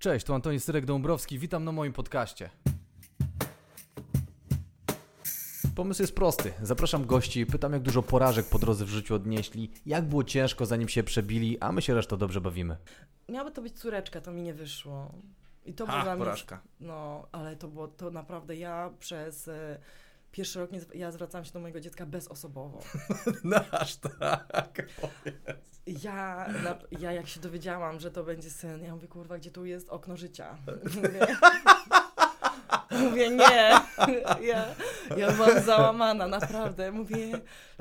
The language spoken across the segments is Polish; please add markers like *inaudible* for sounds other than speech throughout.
Cześć, tu Antoni Syrek-Dąbrowski, witam na moim podcaście. Pomysł jest prosty. Zapraszam gości, pytam jak dużo porażek po drodze w życiu odnieśli, jak było ciężko zanim się przebili, a my się resztą dobrze bawimy. Miałaby to być córeczka, to mi nie wyszło. I to Ha, było dla mnie- porażka. No, ale to było to naprawdę ja przez e, pierwszy rok nie, ja zwracałam się do mojego dziecka bezosobowo. *laughs* No aż tak. Ja, ja jak się dowiedziałam, że to będzie syn, ja mówię, kurwa, gdzie tu jest okno życia? *laughs* Mówię, nie. Ja, ja byłam załamana, naprawdę. Mówię,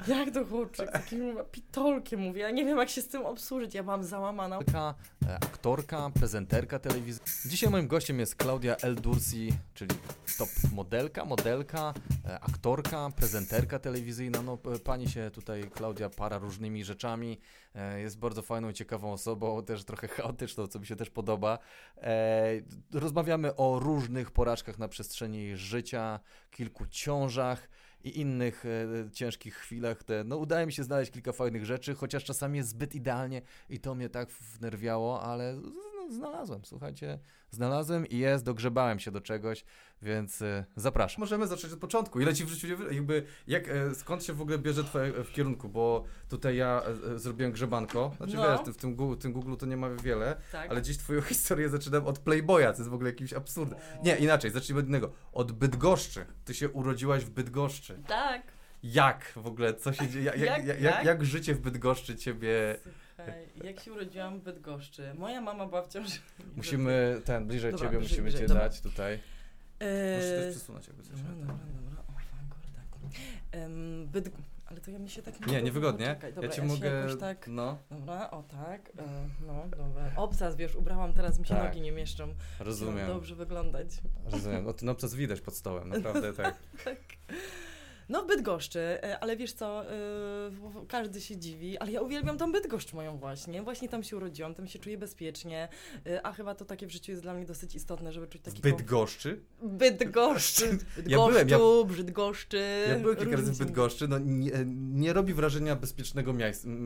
jak to chłopczyk, takim pitolkiem, mówię, ja nie wiem, jak się z tym obsłużyć. Ja byłam załamana. Aktorka, e, prezenterka telewizyjna. Dzisiaj moim gościem jest Klaudia El Dursi, czyli top modelka, modelka, e, aktorka, prezenterka telewizyjna. No, p- pani się tutaj, Klaudia, para różnymi rzeczami. E, Jest bardzo fajną, ciekawą osobą, też trochę chaotyczną, co mi się też podoba. E, Rozmawiamy o różnych porażkach na przestrzeni życia, kilku ciążach i innych e, ciężkich chwilach. Te, no, udaje mi się znaleźć kilka fajnych rzeczy, chociaż czasami jest zbyt idealnie i to mnie tak wnerwiało, ale znalazłem, słuchajcie, znalazłem i jest, dogrzebałem się do czegoś, więc e, zapraszam. Możemy zacząć od początku. Ile ci w życiu jakby, jak, e, skąd się w ogóle bierze twoje e, w kierunku, bo tutaj ja e, zrobiłem grzebanko, znaczy No. wiesz, w tym, Google, tym Google to nie ma wiele, Tak. ale dziś twoją *laughs* historię zaczynam od Playboya, co jest w ogóle jakimś absurdem. Nie, inaczej, zacznijmy od innego. Od Bydgoszczy. Ty się urodziłaś w Bydgoszczy. Tak. Jak w ogóle, co się dzieje, jak, jak, Jak- jak, jak? jak, jak życie w Bydgoszczy ciebie... Słuchaj, jak się urodziłam w Bydgoszczy? Moja mama była wciąż... Musimy, ten, bliżej Dobra, ciebie bliżej, musimy bliżej, cię dobra. dać tutaj. Eee, Musisz też przesunąć jakby coś. Dobra, dobra, dobra. O, fangor, tak. Bydg... Ale to ja mi się tak... Nie, niewygodnie. Czekaj, dobra, ja cię się mogę... tak... No, Dobra, o tak. E, no, dobra. Obcas, wiesz, ubrałam, teraz mi się Tak. nogi nie mieszczą. rozumiem. Chciałam dobrze wyglądać. Rozumiem. No ten obcas widać pod stołem, naprawdę *laughs* tak. Tak. No w Bydgoszczy, e, ale wiesz co, w- każdy się dziwi, ale ja uwielbiam tą Bydgoszcz moją właśnie. Właśnie tam się urodziłam, tam się czuję bezpiecznie, e, a chyba to takie w życiu jest dla mnie dosyć istotne, żeby czuć W taki... Bydgoszczy? Bydgoszczy, Ja byłem, Bydgoszczu, Brzydgoszczy. Ja byłem kilka razy w Bydgoszczy, no nie, nie robi wrażenia bezpiecznego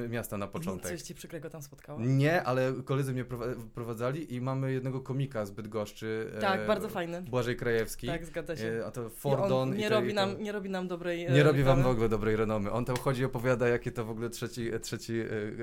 miasta na początek. Coś ci przykrego tam spotkało? Nie, ale koledzy mnie prowa- prowadzali i mamy jednego komika z Bydgoszczy. Tak, e, bardzo fajny. Błażej Krajewski. Tak, zgadza się. E, a to I on Fordon. nie, i to, robi i to. nam, nie robi nam dobrej e, Nie robi wam w ogóle dobrej renomy. On tam chodzi i opowiada, jakie to w ogóle trzeci, e, trzeci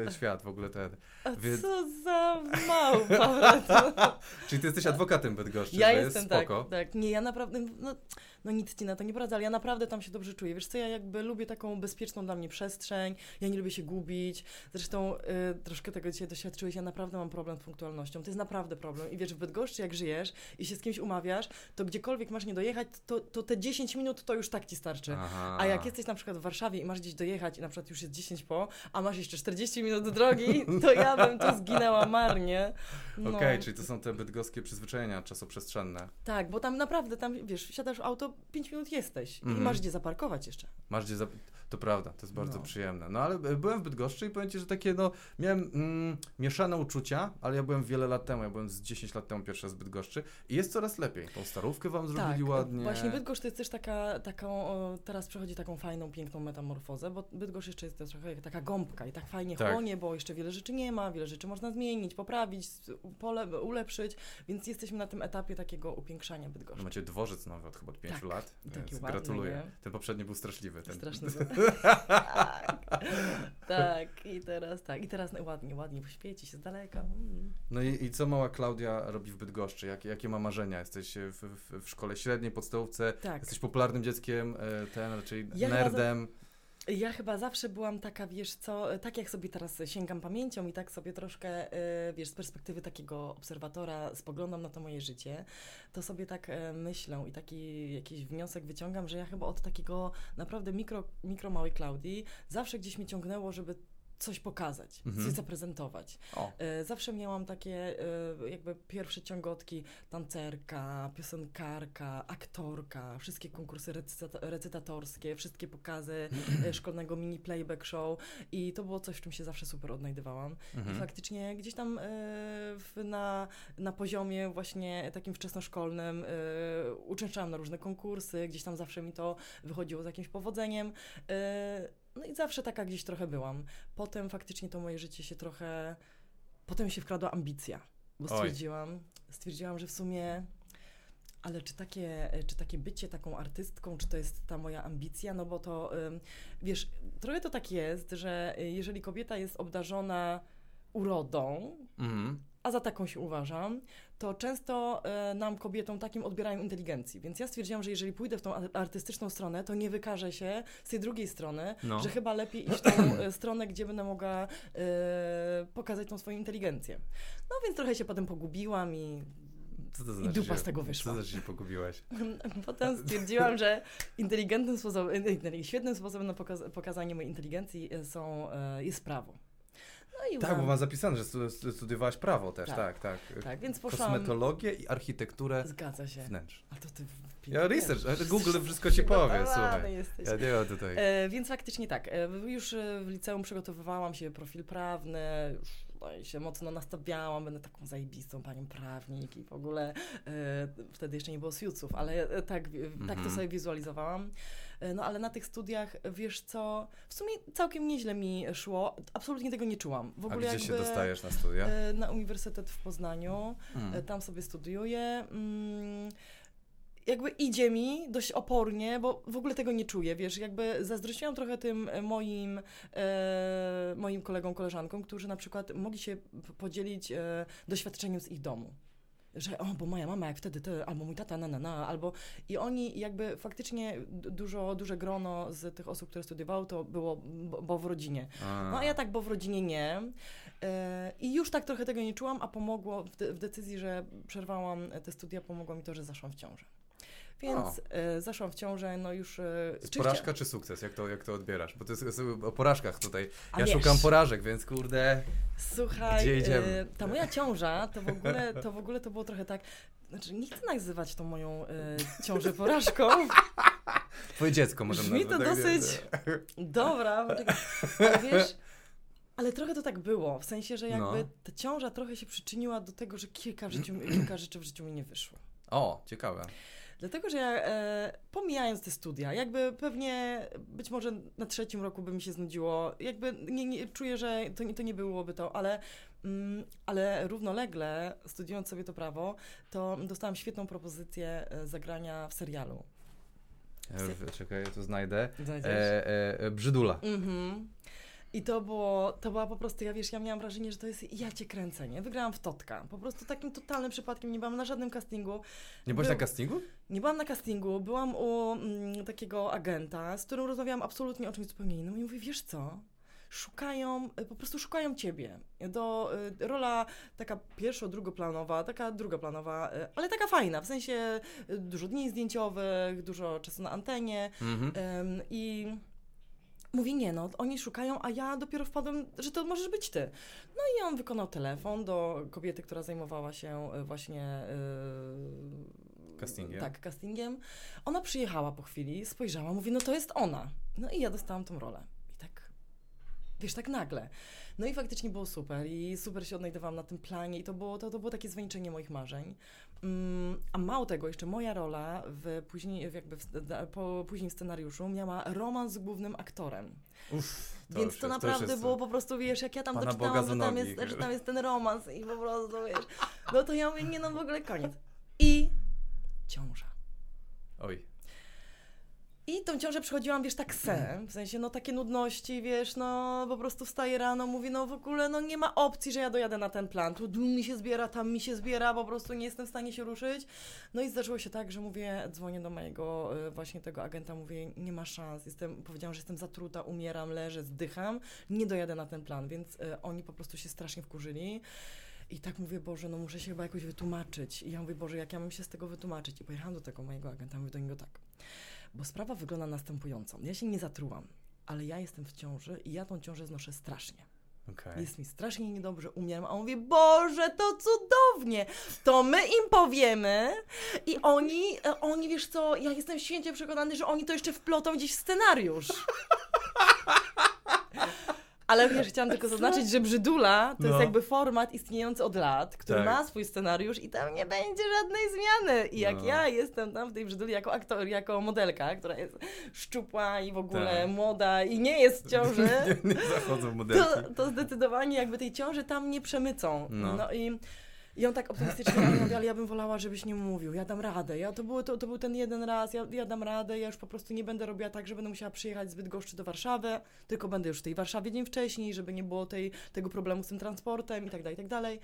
e, świat w ogóle ten. A Więc- co za małpa. *laughs* Czyli ty jesteś adwokatem Bydgoszczy, Ja jestem jest tak, spoko. tak. Nie, ja naprawdę, no, no nic ci na to nie poradzę, ale ja naprawdę tam się dobrze czuję. Wiesz co, ja jakby lubię taką bezpieczną dla mnie przestrzeń, ja nie lubię się gubić. Zresztą y, troszkę tego dzisiaj doświadczyłeś, ja naprawdę mam problem z punktualnością. To jest naprawdę problem. I wiesz, w Bydgoszczy jak żyjesz i się z kimś umawiasz, to gdziekolwiek masz nie dojechać, to, to te 10 minut to już tak ci starczy. Aha. A jak jesteś na przykład w Warszawie i masz gdzieś dojechać i na przykład już jest 10 po, a masz jeszcze 40 minut drogi, to ja *laughs* bym tu zginęła marnie. No. Okej, czyli to są te bydgoskie przyzwyczajenia czasoprzestrzenne. Tak, bo tam naprawdę, tam wiesz, wsiadasz w auto, 5 minut jesteś Mhm. i masz gdzie zaparkować jeszcze. Masz gdzie zap... To prawda, to jest bardzo No. przyjemne. No ale e, byłem w Bydgoszczy i powiem ci, że takie no, miałem mm, mieszane uczucia, ale ja byłem wiele lat temu, ja byłem z 10 lat temu pierwszy raz w Bydgoszczy i jest coraz lepiej. Tą starówkę wam zrobili tak, ładnie. właśnie Bydgoszcz to jest też taka, taką, teraz przechodzi taką fajną, piękną metamorfozę, bo Bydgoszcz jeszcze jest trochę jak taka gąbka i tak fajnie Tak. chłonie, bo jeszcze wiele rzeczy nie ma, wiele rzeczy można zmienić, poprawić, pole, ulepszyć, więc jesteśmy na tym etapie takiego upiększania No Bydgoszczy. macie dworzec nowy od chyba od 5 Tak, lat, więc ładny, gratuluję. nie? Ten poprzedni był straszliwy. Ten... Straszny. *laughs* tak, tak, i teraz tak, i teraz ładnie, ładnie, świeci się z daleka. Mm. No i, i co mała Klaudia robi w Bydgoszczy? Jakie, jakie ma marzenia? Jesteś w, w, w szkole średniej, podstawówce, Tak. jesteś popularnym dzieckiem, e, ten raczej Ja nerdem. Ja chyba zawsze byłam taka, wiesz co, tak jak sobie teraz sięgam pamięcią i tak sobie troszkę, e, wiesz, z perspektywy takiego obserwatora spoglądam na to moje życie, to sobie tak e, myślę i taki jakiś wniosek wyciągam, że ja chyba od takiego naprawdę mikro, mikro małej Klaudii zawsze gdzieś mi ciągnęło, żeby coś pokazać, Mhm. coś zaprezentować. O, E, Zawsze miałam takie e, jakby pierwsze ciągotki, tancerka, piosenkarka, aktorka, wszystkie konkursy recyta- recytatorskie, wszystkie pokazy e, szkolnego mini playback show i to było coś, w czym się zawsze super odnajdywałam. I mhm. faktycznie gdzieś tam na, na poziomie właśnie takim wczesnoszkolnym uczęszczałam na różne konkursy, gdzieś tam zawsze mi to wychodziło z jakimś powodzeniem. No i zawsze taka gdzieś trochę byłam. Potem faktycznie to moje życie się trochę... Potem się wkradła ambicja, bo Oj. stwierdziłam, stwierdziłam, że w sumie ale czy takie, czy takie bycie taką artystką, czy to jest ta moja ambicja? No bo to, wiesz, trochę to tak jest, że jeżeli kobieta jest obdarzona urodą, Mhm. A za taką się uważam, to często e, nam kobietom takim odbierają inteligencji. Więc ja stwierdziłam, że jeżeli pójdę w tą ar- artystyczną stronę, to nie wykażę się z tej drugiej strony, No. że chyba lepiej iść w tą e, *clears throat* stronę, gdzie będę mogła e, pokazać tą swoją inteligencję. No więc trochę się potem pogubiłam i Co to I znaczy, dupa że- z tego wyszła. Co to znaczy, się pogubiłaś? *laughs* Potem stwierdziłam, że inteligentnym sposobem, świetnym sposobem na pokaz- pokazanie mojej inteligencji są, jest prawo. No i Tak, bo mam zapisane, że stu- stu- studiowałaś prawo też, Tak. tak, tak. tak, więc poszłam. Kosmetologię i architekturę Zgadza się. wnętrz. A to ty Ja research, wiesz. ale Google wszystko ci powie, słuchaj. jesteś. Ja nie mam tutaj. E, więc faktycznie tak. E, już e, w liceum przygotowywałam się profil prawny, już tutaj się mocno nastawiałam, będę taką zajebistą panią prawnik i w ogóle e, wtedy jeszcze nie było siuców, ale e, tak, tak to Mhm. sobie wizualizowałam. E, no ale na tych studiach, wiesz co, w sumie całkiem nieźle mi szło, absolutnie tego nie czułam. W A ogóle gdzie jakby, się dostajesz na studia? e, Na Uniwersytet w Poznaniu. Mm. E, Tam sobie studiuję. Mm, Jakby idzie mi dość opornie, bo w ogóle tego nie czuję, wiesz, jakby zazdrościłam trochę tym moim, e, moim kolegom, koleżankom, którzy na przykład mogli się podzielić e, doświadczeniem z ich domu. Że, o, bo moja mama jak wtedy, to, albo mój tata, na, na, na, albo... I oni jakby faktycznie dużo, duże grono z tych osób, które studiowały, to było, bo, bo w rodzinie. No a ja tak, bo w rodzinie nie. E, I już tak trochę tego nie czułam, a pomogło w, de- w decyzji, że przerwałam te studia, pomogło mi to, że zaszłam w ciążę. Więc e, zaszłam w ciążę, no już... E, jest czy porażka czy sukces? Jak to, jak to odbierasz? Bo to jest, o porażkach tutaj. Ja wiesz, szukam porażek, więc kurde. Słuchaj, Gdzie idziemy? e, ta moja ciąża, to w ogóle to, w ogóle to było trochę tak... Znaczy, nie chcę nazywać tą moją e, ciążę porażką. *laughs* Twoje dziecko możemy Brzmi to tak, dosyć- Dobra, poczekaj. Ale wiesz, ale trochę to tak było, w sensie, że jakby No. ta ciąża trochę się przyczyniła do tego, że kilka, w życiu, kilka rzeczy w życiu mi nie wyszło. O, ciekawe. Dlatego, że ja, e, pomijając te studia, jakby pewnie być może na trzecim roku by mi się znudziło, jakby nie, nie, czuję, że to, nie- to nie byłoby to, ale, mm, ale równolegle, studiując sobie to prawo, to dostałam świetną propozycję e, zagrania w serialu. Czekaj, ja to znajdę. E, e, e, brzydula. Mhm. I to było, to była po prostu, ja wiesz, ja miałam wrażenie, że to jest ja cię kręcę, nie? Wygrałam w Totka. Po prostu takim totalnym przypadkiem, nie byłam na żadnym castingu. Nie byłaś Był- na castingu? Nie byłam na castingu, byłam u mm, takiego agenta, z którym rozmawiałam absolutnie o czymś zupełnie innym i mówi, wiesz co? Szukają, y, po prostu szukają ciebie. Do, y, rola taka pierwszo, drugoplanowa, taka drugoplanowa, y, ale taka fajna, w sensie y, dużo dni zdjęciowych, dużo czasu na antenie, Mhm. Ym, I mówi, nie no, oni szukają, a ja dopiero wpadłem, że to możesz być ty. No i on wykonał telefon do kobiety, która zajmowała się y, właśnie... y, Castingiem? Tak, castingiem. Ona przyjechała po chwili, spojrzała, mówi, no to jest ona. No i ja dostałam tą rolę. I tak, wiesz, tak nagle. No i faktycznie było super i super się odnajdywałam na tym planie i to było, to, to było takie zwieńczenie moich marzeń. Mm, a mało tego, jeszcze moja rola w później, jakby w, po, później scenariuszu miała romans z głównym aktorem. Uff, to Więc to jest- to naprawdę jest- było po prostu, wiesz, jak ja tam Pana doczytałam, że tam, jest, że tam jest ten romans i po prostu, wiesz, no to ja mówię, nie no, w ogóle koniec. I ciąża. Oj. I tą ciążę przychodziłam, wiesz, tak se, w sensie, no takie nudności, wiesz, no po prostu wstaję rano, mówię, no w ogóle, no nie ma opcji, że ja dojadę na ten plan, tu tu mi się zbiera, tam mi się zbiera, po prostu nie jestem w stanie się ruszyć. No i zdarzyło się tak, że mówię, dzwonię do mojego y, właśnie tego agenta, mówię, nie ma szans, jestem, powiedziałam, że jestem zatruta, umieram, leżę, zdycham, nie dojadę na ten plan, więc y, oni po prostu się strasznie wkurzyli. I tak mówię, Boże, no muszę się chyba jakoś wytłumaczyć. I ja mówię, Boże, jak ja mam się z tego wytłumaczyć? I pojechałam do tego mojego agenta, mówię do niego tak. Bo sprawa wygląda następująco. Ja się nie zatrułam, ale ja jestem w ciąży i ja tą ciążę znoszę strasznie. Okej. Jest mi strasznie niedobrze, umieram. A on mówi, Boże, to cudownie! To my im powiemy i oni, e, oni, wiesz co, ja jestem święcie przekonany, że oni to jeszcze wplotą gdzieś w scenariusz. *laughs* Ale wiesz, chciałam tylko zaznaczyć, że Brzydula to No. jest jakby format istniejący od lat, który Tak. ma swój scenariusz i tam nie będzie żadnej zmiany. I jak No. ja jestem tam w tej Brzyduli jako aktor, jako modelka, która jest szczupła i w ogóle Tak. młoda i nie jest w ciąży, *laughs* nie, nie zachodzą modelki. to, to zdecydowanie jakby tej ciąży tam nie przemycą. No. No, i I on tak optymistycznie *clears throat* mówi, ale ja bym wolała, żebyś nie mówił, ja dam radę. Ja, to, było, to, to był ten jeden raz, ja, ja dam radę, ja już po prostu nie będę robiła tak, że będę musiała przyjechać zbyt goszczy do Warszawy, tylko będę już w tej Warszawie dzień wcześniej, żeby nie było tej, tego problemu z tym transportem i tak dalej, i tak dalej.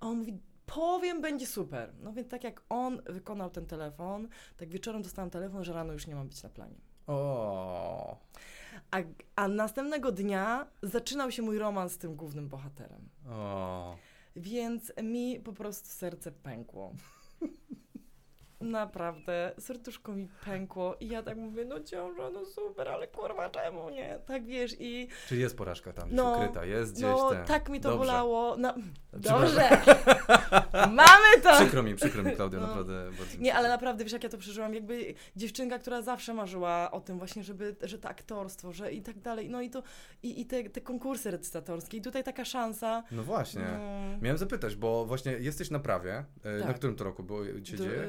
A on mówi, powiem, będzie super. No więc tak jak on wykonał ten telefon, tak wieczorem dostałam telefon, że rano już nie mam być na planie. O. A, a następnego dnia zaczynał się mój romans z tym głównym bohaterem. O. Więc mi po prostu serce pękło. Naprawdę, serduszko mi pękło i ja tak mówię, no ciąża, no super, ale kurwa czemu nie? Tak wiesz i Czyli jest porażka tam No, ukryta, jest gdzieś no ten. tak mi to Dobrze. bolało. No, dobrze, *laughs* mamy to! Przykro mi, przykro mi, Klaudia, No. naprawdę bardzo Nie, ale naprawdę, wiesz, jak ja to przeżyłam, jakby dziewczynka, która zawsze marzyła o tym właśnie, żeby, że to aktorstwo, że i tak dalej, no i to, i, i te, te konkursy recytatorskie i tutaj taka szansa. No właśnie. No, Miałem zapytać, bo właśnie jesteś na prawie. E, Na Tak. którym to roku było, się dzieje?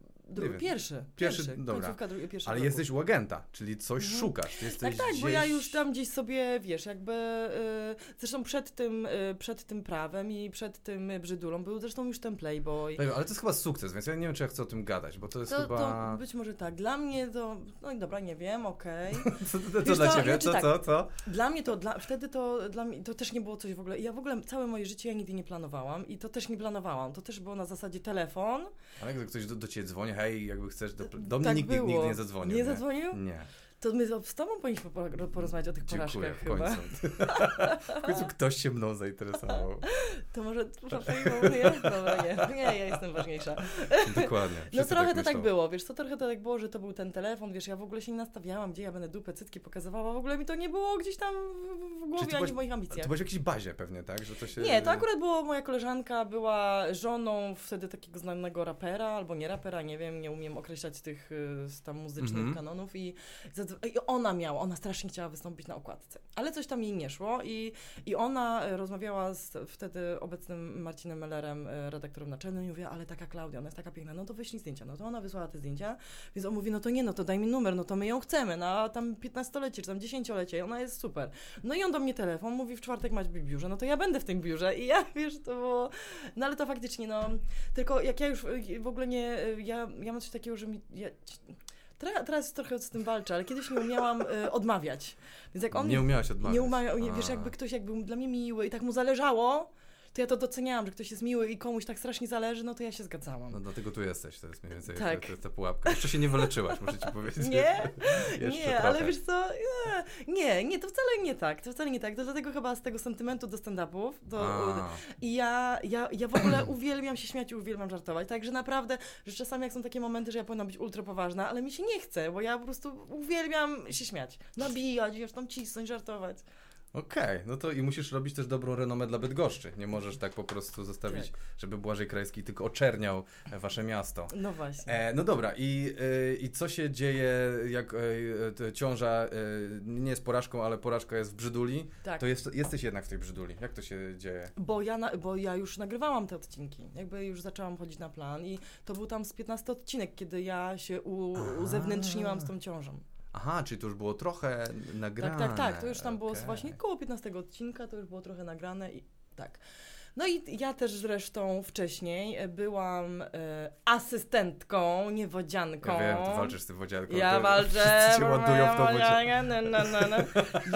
dru- Nie wiem. pierwszy, Pierwszy, pierwszy, dobra. końcówka drugi, pierwszy Ale roku. jesteś u agenta, czyli coś Mhm. szukasz. Ty Jesteś Tak, tak, gdzieś... bo ja już tam gdzieś sobie, wiesz, jakby, y, zresztą przed tym, y, przed tym prawem i przed tym brzydulą był zresztą już ten Playboy. Tak, Ale to jest chyba sukces, więc ja nie wiem, czy ja chcę o tym gadać, bo to jest To, chyba... to być może tak, dla mnie to, no i dobra, nie wiem, okej. *laughs* Co, to, to Wiesz dla ciebie? znaczy Co, tak. co, co? Dla mnie to, dla, wtedy to, dla mnie, to też nie było coś w ogóle, ja w ogóle całe moje życie ja nigdy nie planowałam i to też nie planowałam, to też było na zasadzie telefon. Ale jak ktoś do, do ciebie dzwoni, hej, jakby chcesz, do, do mnie tak nikt, było. nigdy nie zadzwonił. Nie zadzwonił? Nie. To my z tobą powinniśmy po- porozmawiać o tych Dziękuję, porażkach w chyba. końcu. *laughs* w końcu ktoś się mną zainteresował. To może nie? Dobra, nie, nie, ja jestem ważniejsza. Dokładnie. No Wszyscy trochę to myślą. tak było, wiesz, co trochę to tak było, że to był ten telefon, wiesz, ja w ogóle się nie nastawiałam, gdzie ja będę dupę, cycki pokazywała, w ogóle mi to nie było gdzieś tam w- Czyli głowie, ty ani byłaś- w moich To ambicjach. byłeś w jakiejś bazie pewnie, tak? Że to się... Nie, to akurat było, moja koleżanka była żoną wtedy takiego znanego rapera, albo nie rapera, nie wiem, nie umiem określać tych y, z tam muzycznych Mhm. kanonów i, zadzw- i ona miała, ona strasznie chciała wystąpić na okładce, ale coś tam jej nie szło i, i ona y, rozmawiała z wtedy obecnym Marcinem Mellerem, y, redaktorem naczelnym i mówiła, ale taka Klaudia, ona jest taka piękna, no to wyślij zdjęcia, no to ona wysłała te zdjęcia, więc on mówi, no to nie, no to daj mi numer, no to my ją chcemy na tam 15-lecie, czy tam 10-lecie, ona jest super. No i on do mnie telefon, mówi w czwartek w biurze, no to ja będę w tym biurze i ja, *laughs* wiesz, to było, no ale to faktycznie, no, tylko jak ja już y, w ogóle nie, ja, ja mam coś takiego, że mi, ja, teraz, teraz trochę z tym walczę, ale kiedyś nie umiałam y, odmawiać, więc jak on Nie mi umiałaś odmawiać. nie A. wiesz, jakby ktoś jak był dla mnie miły i tak mu zależało, to ja to doceniałam, że ktoś jest miły i komuś tak strasznie zależy, no to ja się zgadzałam. No dlatego tu jesteś, to jest mniej więcej Tak. ta pułapka. Jeszcze się nie wyleczyłaś, muszę ci *laughs* powiedzieć. Nie? *laughs* Nie, trochę. ale wiesz co, nie, nie, to wcale nie tak, to wcale nie tak, to dlatego chyba z tego sentymentu do stand-upów, do, i ja, ja, ja w ogóle *clears throat* uwielbiam się śmiać i uwielbiam żartować, także naprawdę, że czasami jak są takie momenty, że ja powinna być ultra poważna, ale mi się nie chce, bo ja po prostu uwielbiam się śmiać, nabijać, wiesz, tam cisnąć, żartować. Okej, no to i musisz robić też dobrą renomę dla Bydgoszczy. Nie możesz tak po prostu zostawić, Tak. żeby Błażej Krajski tylko oczerniał e, wasze miasto. No właśnie. E, no dobra, i, e, i co się dzieje, jak e, te ciąża e, nie jest porażką, ale porażka jest w brzyduli, tak. to jest, jesteś jednak w tej brzyduli. Jak to się dzieje? Bo ja, na, bo ja już nagrywałam te odcinki, jakby już zaczęłam chodzić na plan i to był tam z 15 odcinek, kiedy ja się u, uzewnętrzniłam z tą ciążą. Aha, czyli to już było trochę nagrane. Tak, tak, tak, to już tam było okej. właśnie koło 15 odcinka, to już było trochę nagrane i tak. No i ja też zresztą wcześniej e, byłam e, asystentką, nie wodzianką. Ja wiem, ty walczysz z tym wodzianką. Ja to walczę. Ładują w wodziankę. wodziankę, no, no, no, no.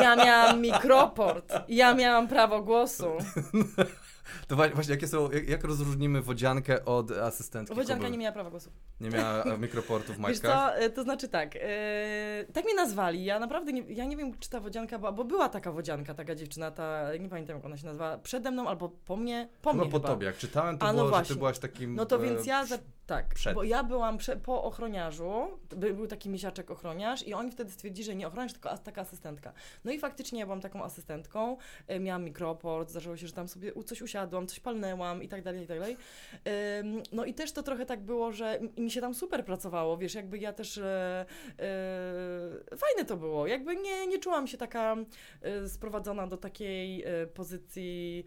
Ja miałam mikroport, ja miałam prawo głosu. *laughs* To właśnie, jakie są, jak, jak rozróżnimy wodziankę od asystentki? Wodzianka nie miała prawa głosu. nie miała e, mikroportu w Wiesz majtkach? co, e, to znaczy tak, e, tak mnie nazwali, ja naprawdę nie, ja nie wiem, czy ta wodzianka była, bo była taka wodzianka, taka dziewczyna, ta, nie pamiętam jak ona się nazywa, przede mną albo po mnie, po Chyba mnie po chyba. tobie, jak czytałem, to A, no było, że ty właśnie. byłaś takim... No to więc ja, za, tak, przed. bo ja byłam prze, po ochroniarzu, by, był taki misiaczek ochroniarz i oni wtedy stwierdzili, że nie ochroniarz, tylko as, taka asystentka. No i faktycznie ja byłam taką asystentką, e, miałam mikroport, zdarzyło się, że tam sobie coś usiadłam, coś palnęłam i tak dalej, i tak dalej. No i też to trochę tak było, że mi- się tam super pracowało, wiesz, jakby ja też, e, e, fajne to było, jakby nie, nie czułam się taka e, sprowadzona do takiej e, pozycji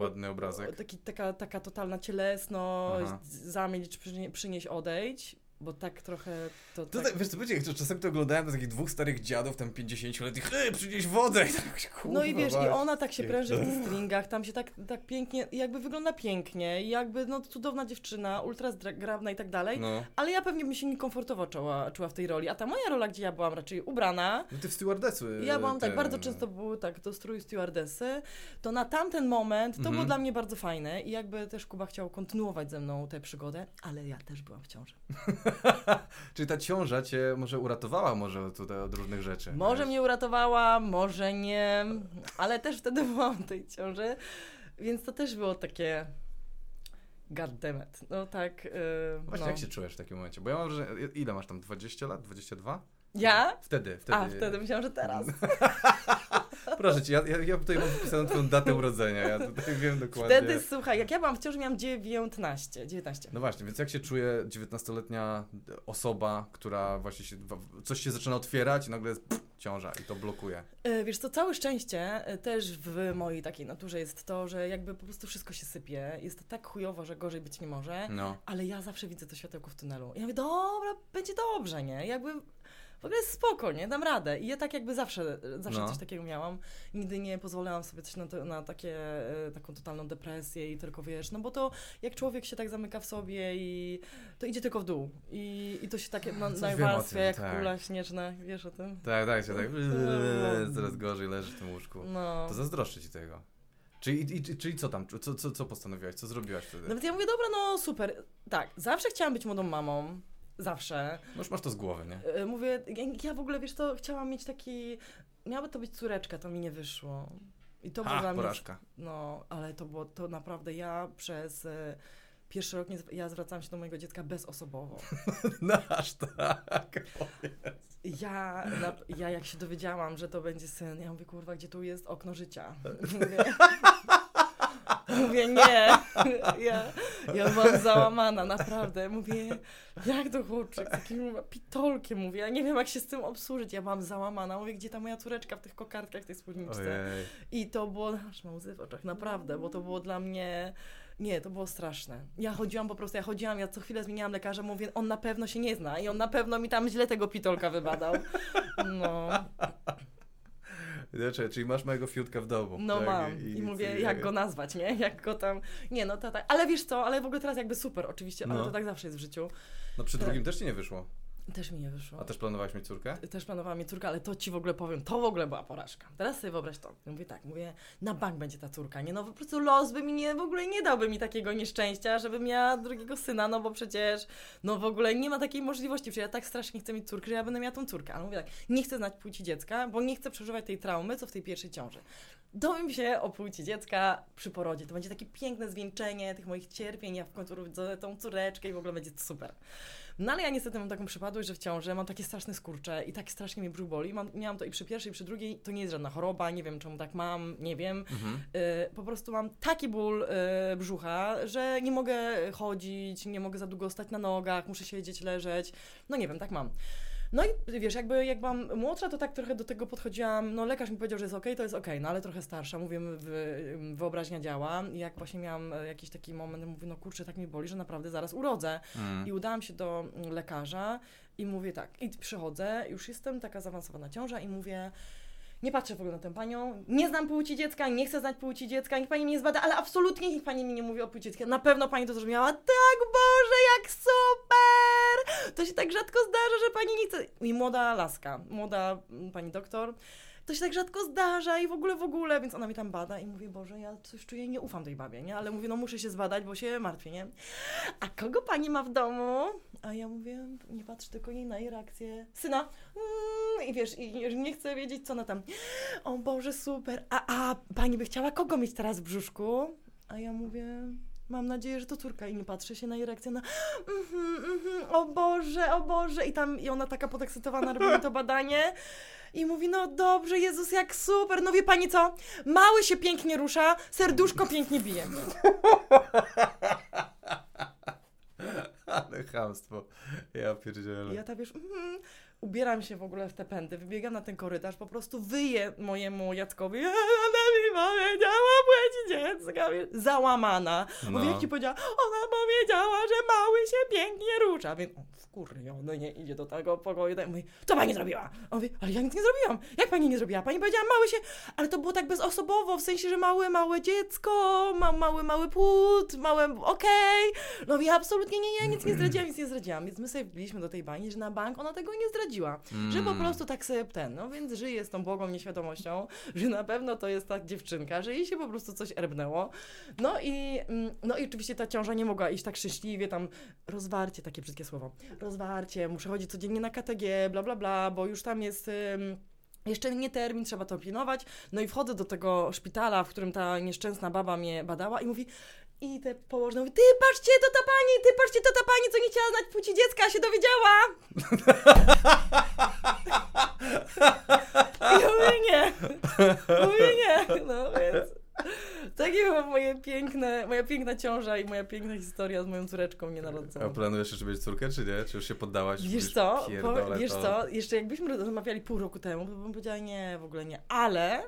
Ładny obrazek. Taki, taka, taka totalna cielesność, Aha. zamieć, przynie, przynieść, odejdź. Bo tak trochę to... To, tak... tak, wiesz co, będzie, czasem to oglądałem do takich dwóch starych dziadów, tam 50-letnich, hej, przynieś wodę! I tak, kurwa, No i wiesz, i ona tak się pręży w tych stringach, tam się tak, tak pięknie, jakby wygląda pięknie, jakby no cudowna dziewczyna, ultra zgrabna i tak dalej, No. ale ja pewnie bym się niekomfortowo czuła, czuła w tej roli, a ta moja rola, gdzie ja byłam raczej ubrana, No ty w stewardessy. ja byłam tak, te- bardzo często były tak do strój stewardessy, to na tamten moment to Mhm. było dla mnie bardzo fajne i jakby też Kuba chciał kontynuować ze mną tę przygodę, ale ja też byłam w ciąży. *laughs* *laughs* Czyli ta ciąża cię może uratowała może tutaj od różnych rzeczy. Może wiesz? mnie uratowała, może nie, ale też wtedy *laughs* byłam w tej ciąży, więc to też było takie god damn it. No tak, yy, Właśnie no. jak się czujesz w takim momencie? Bo ja mam, że ile masz tam, 20 lat, 22? Ja? Wtedy, wtedy. A, wtedy myślałam, że teraz. *laughs* Proszę cię, ja, ja, tutaj mam wpisaną twoją datę urodzenia, ja tutaj wiem dokładnie. Wtedy, słuchaj, jak ja byłam w ciąży, miałam 19, 19. No właśnie, więc jak się czuje 19-letnia osoba, która właśnie się, coś się zaczyna otwierać i nagle jest pff, ciąża i to blokuje. E, Wiesz co, całe szczęście e, też w mojej takiej naturze jest to, że jakby po prostu wszystko się sypie. Jest tak chujowo, że gorzej być nie może, No. ale ja zawsze widzę to światełko w tunelu. I ja mówię, dobra, będzie dobrze, nie? Jakby w ogóle jest spoko, nie? Dam radę. I ja tak jakby zawsze, zawsze No. coś takiego miałam. Nigdy nie pozwalałam sobie coś na, to, na takie, e, taką totalną depresję i tylko wiesz, no bo to jak człowiek się tak zamyka w sobie i to idzie tylko w dół. I, i to się takie najwarstwia tym, jak tak. kula śnieżna, wiesz o tym? Tak, tak, się tak. No. *laughs* Coraz gorzej leży w tym łóżku. No. To zazdroszczę ci tego. Czyli, i, czyli co tam? Co, co, co postanowiłaś? Co zrobiłaś wtedy? Nawet ja mówię, dobra, no super. Tak, zawsze chciałam być młodą mamą. Zawsze. No już masz to z głowy, nie? E, Mówię, ja- w ogóle, wiesz to chciałam mieć taki... Miałaby to być córeczka, to mi nie wyszło. I to mnie... porażka. No, ale to było, to naprawdę ja przez... E, Pierwszy rok nie, ja zwracałam się do mojego dziecka bezosobowo. *laughs* No aż tak. Ja, na, ja jak się dowiedziałam, że to będzie syn, ja mówię, kurwa, gdzie tu jest okno życia? *laughs* Mówię, *laughs* mówię nie. *laughs* Ja, ja byłam załamana, naprawdę. Mówię, jak to chłopczyk, takim pitolkiem, mówię, ja nie wiem, jak się z tym obsłużyć. Ja byłam załamana, mówię, gdzie ta moja córeczka w tych kokardkach, w tej spódniczce. Ojej. I to było, aż mam łzy w oczach, naprawdę, bo to było dla mnie, nie, to było straszne. Ja chodziłam po prostu, ja chodziłam, ja co chwilę zmieniałam lekarza, mówię, on na pewno się nie zna i on na pewno mi tam źle tego pitolka wybadał. No, Znaczy, czyli masz mojego fiutka w domu. no tak? mam. I, nic mówię, nie- jak go nazwać, nie? Jak go tam, nie no, to tak, ale wiesz co, ale w ogóle teraz jakby super, oczywiście, ale No. to tak zawsze jest w życiu. No przy drugim też ci nie wyszło. Też mi nie wyszło. A też planowałaś mieć córkę? Też planowała mieć córkę, ale to ci w ogóle powiem, to w ogóle była porażka. Teraz sobie wyobraź to. Mówię tak, mówię, na bank będzie ta córka, nie? No po prostu los by mi nie, w ogóle nie dałby mi takiego nieszczęścia, żebym miała drugiego syna, no bo przecież, no w ogóle nie ma takiej możliwości, przecież ja tak strasznie chcę mieć córkę, że ja będę miała tą córkę. Ale mówię tak, nie chcę znać płci dziecka, bo nie chcę przeżywać tej traumy, co w tej pierwszej ciąży. Dowiem się o płci dziecka przy porodzie. To będzie takie piękne zwieńczenie tych moich cierpień, ja w końcu rodzę tą córeczkę i w ogóle będzie super. No ale ja niestety mam taką przypadłość, że w ciąży mam takie straszne skurcze i tak strasznie mnie brzuch boli. Mam, miałam to i przy pierwszej, i przy drugiej. To nie jest żadna choroba, nie wiem czemu tak mam, nie wiem. Mhm. Y, po prostu mam taki ból y, brzucha, że nie mogę chodzić, nie mogę za długo stać na nogach, muszę siedzieć, leżeć. No nie wiem, tak mam. No i wiesz, jakby jak byłam młodsza, to tak trochę do tego podchodziłam, no lekarz mi powiedział, że jest okej, to jest okej, no ale trochę starsza, mówię, wy, wyobraźnia działa i jak właśnie miałam e, jakiś taki moment, mówię, no kurczę, tak mi boli, że naprawdę zaraz urodzę. Mm. I udałam się do lekarza i mówię tak, i przychodzę, już jestem taka zaawansowana ciąża i mówię, nie patrzę w ogóle na tę panią, nie znam płci dziecka, nie chcę znać płci dziecka, niech pani mnie zbada, ale absolutnie niech pani mi nie mówi o płci dziecka. Na pewno pani to zrozumiała. Tak, Boże, jak super! To się tak rzadko zdarza, że pani nie chce. I młoda laska, młoda mm, pani doktor, to się tak rzadko zdarza i w ogóle, w ogóle, więc ona mi tam bada i mówię, Boże, ja coś czuję, nie ufam tej babie, nie? Ale mówię, no muszę się zbadać, bo się martwię, nie? A kogo pani ma w domu? A ja mówię, nie patrz tylko jej na jej reakcję. Syna. Mm, I wiesz, i nie chcę wiedzieć, co ona tam. O Boże, super. A, a pani by chciała kogo mieć teraz w brzuszku? A ja mówię, mam nadzieję, że to córka. I nie patrzę się na jej reakcję na mhm, mhm, o Boże, o Boże. I tam, i ona taka podekscytowana robi to badanie. I mówi, no dobrze, Jezus, jak super. No wie pani co? Mały się pięknie rusza, serduszko pięknie bije. *laughs* Ale chamstwo. Ja pierdzielę. I ja tak wiesz, mm, ubieram się w ogóle w te pędy, wybiegam na ten korytarz, po prostu wyję mojemu Jackowi, "A, ona mi powiedziała płeć dziecka, załamana. No. Mówię, jak ci powiedziała, ona powiedziała, że mały się pięknie rusza. Więc on wkurwiony nie idzie do tego pokoju. Tak mówi, co pani zrobiła? On mówi, ale ja nic nie zrobiłam. Jak pani nie zrobiła? Pani powiedziała, mały się, ale to było tak bezosobowo, w sensie, że małe, małe dziecko, ma, mały, mały płód, małe, okej. No mówi, absolutnie nie, nie, nic nie zdradziłam, nic nie zdradziłam. Więc my sobie wbiliśmy do tej bani, że na bank ona tego nie zdradziła. Że po Mm. prostu tak sobie ten, no więc żyje z tą błogą nieświadomością, że na pewno to jest ta dziewczynka, że jej się po prostu coś erbnęło. No i, mm, no i oczywiście ta ciąża nie mogła iść tak szczęśliwie, tam rozwarcie, takie brzydkie słowo, rozwarcie, muszę chodzić codziennie na KTG, bla bla bla, bo już tam jest... ym, jeszcze nie termin, trzeba to pilnować. No i wchodzę do tego szpitala, w którym ta nieszczęsna baba mnie badała i mówi, i te położne mówi, ty patrzcie, to ta pani, ty patrzcie, to ta pani, co nie chciała znać płci dziecka, a się dowiedziała. I ja mówię nie. Mówię nie. No więc takie było moje piękne, moja piękna ciąża i moja piękna historia z moją córeczką A nienarodzoną. planujesz jeszcze mieć córkę, czy nie? Czy już się poddałaś? Wiesz co, po, wiesz to. co, jeszcze jakbyśmy rozmawiali pół roku temu, to bym powiedziała nie, w ogóle nie, ale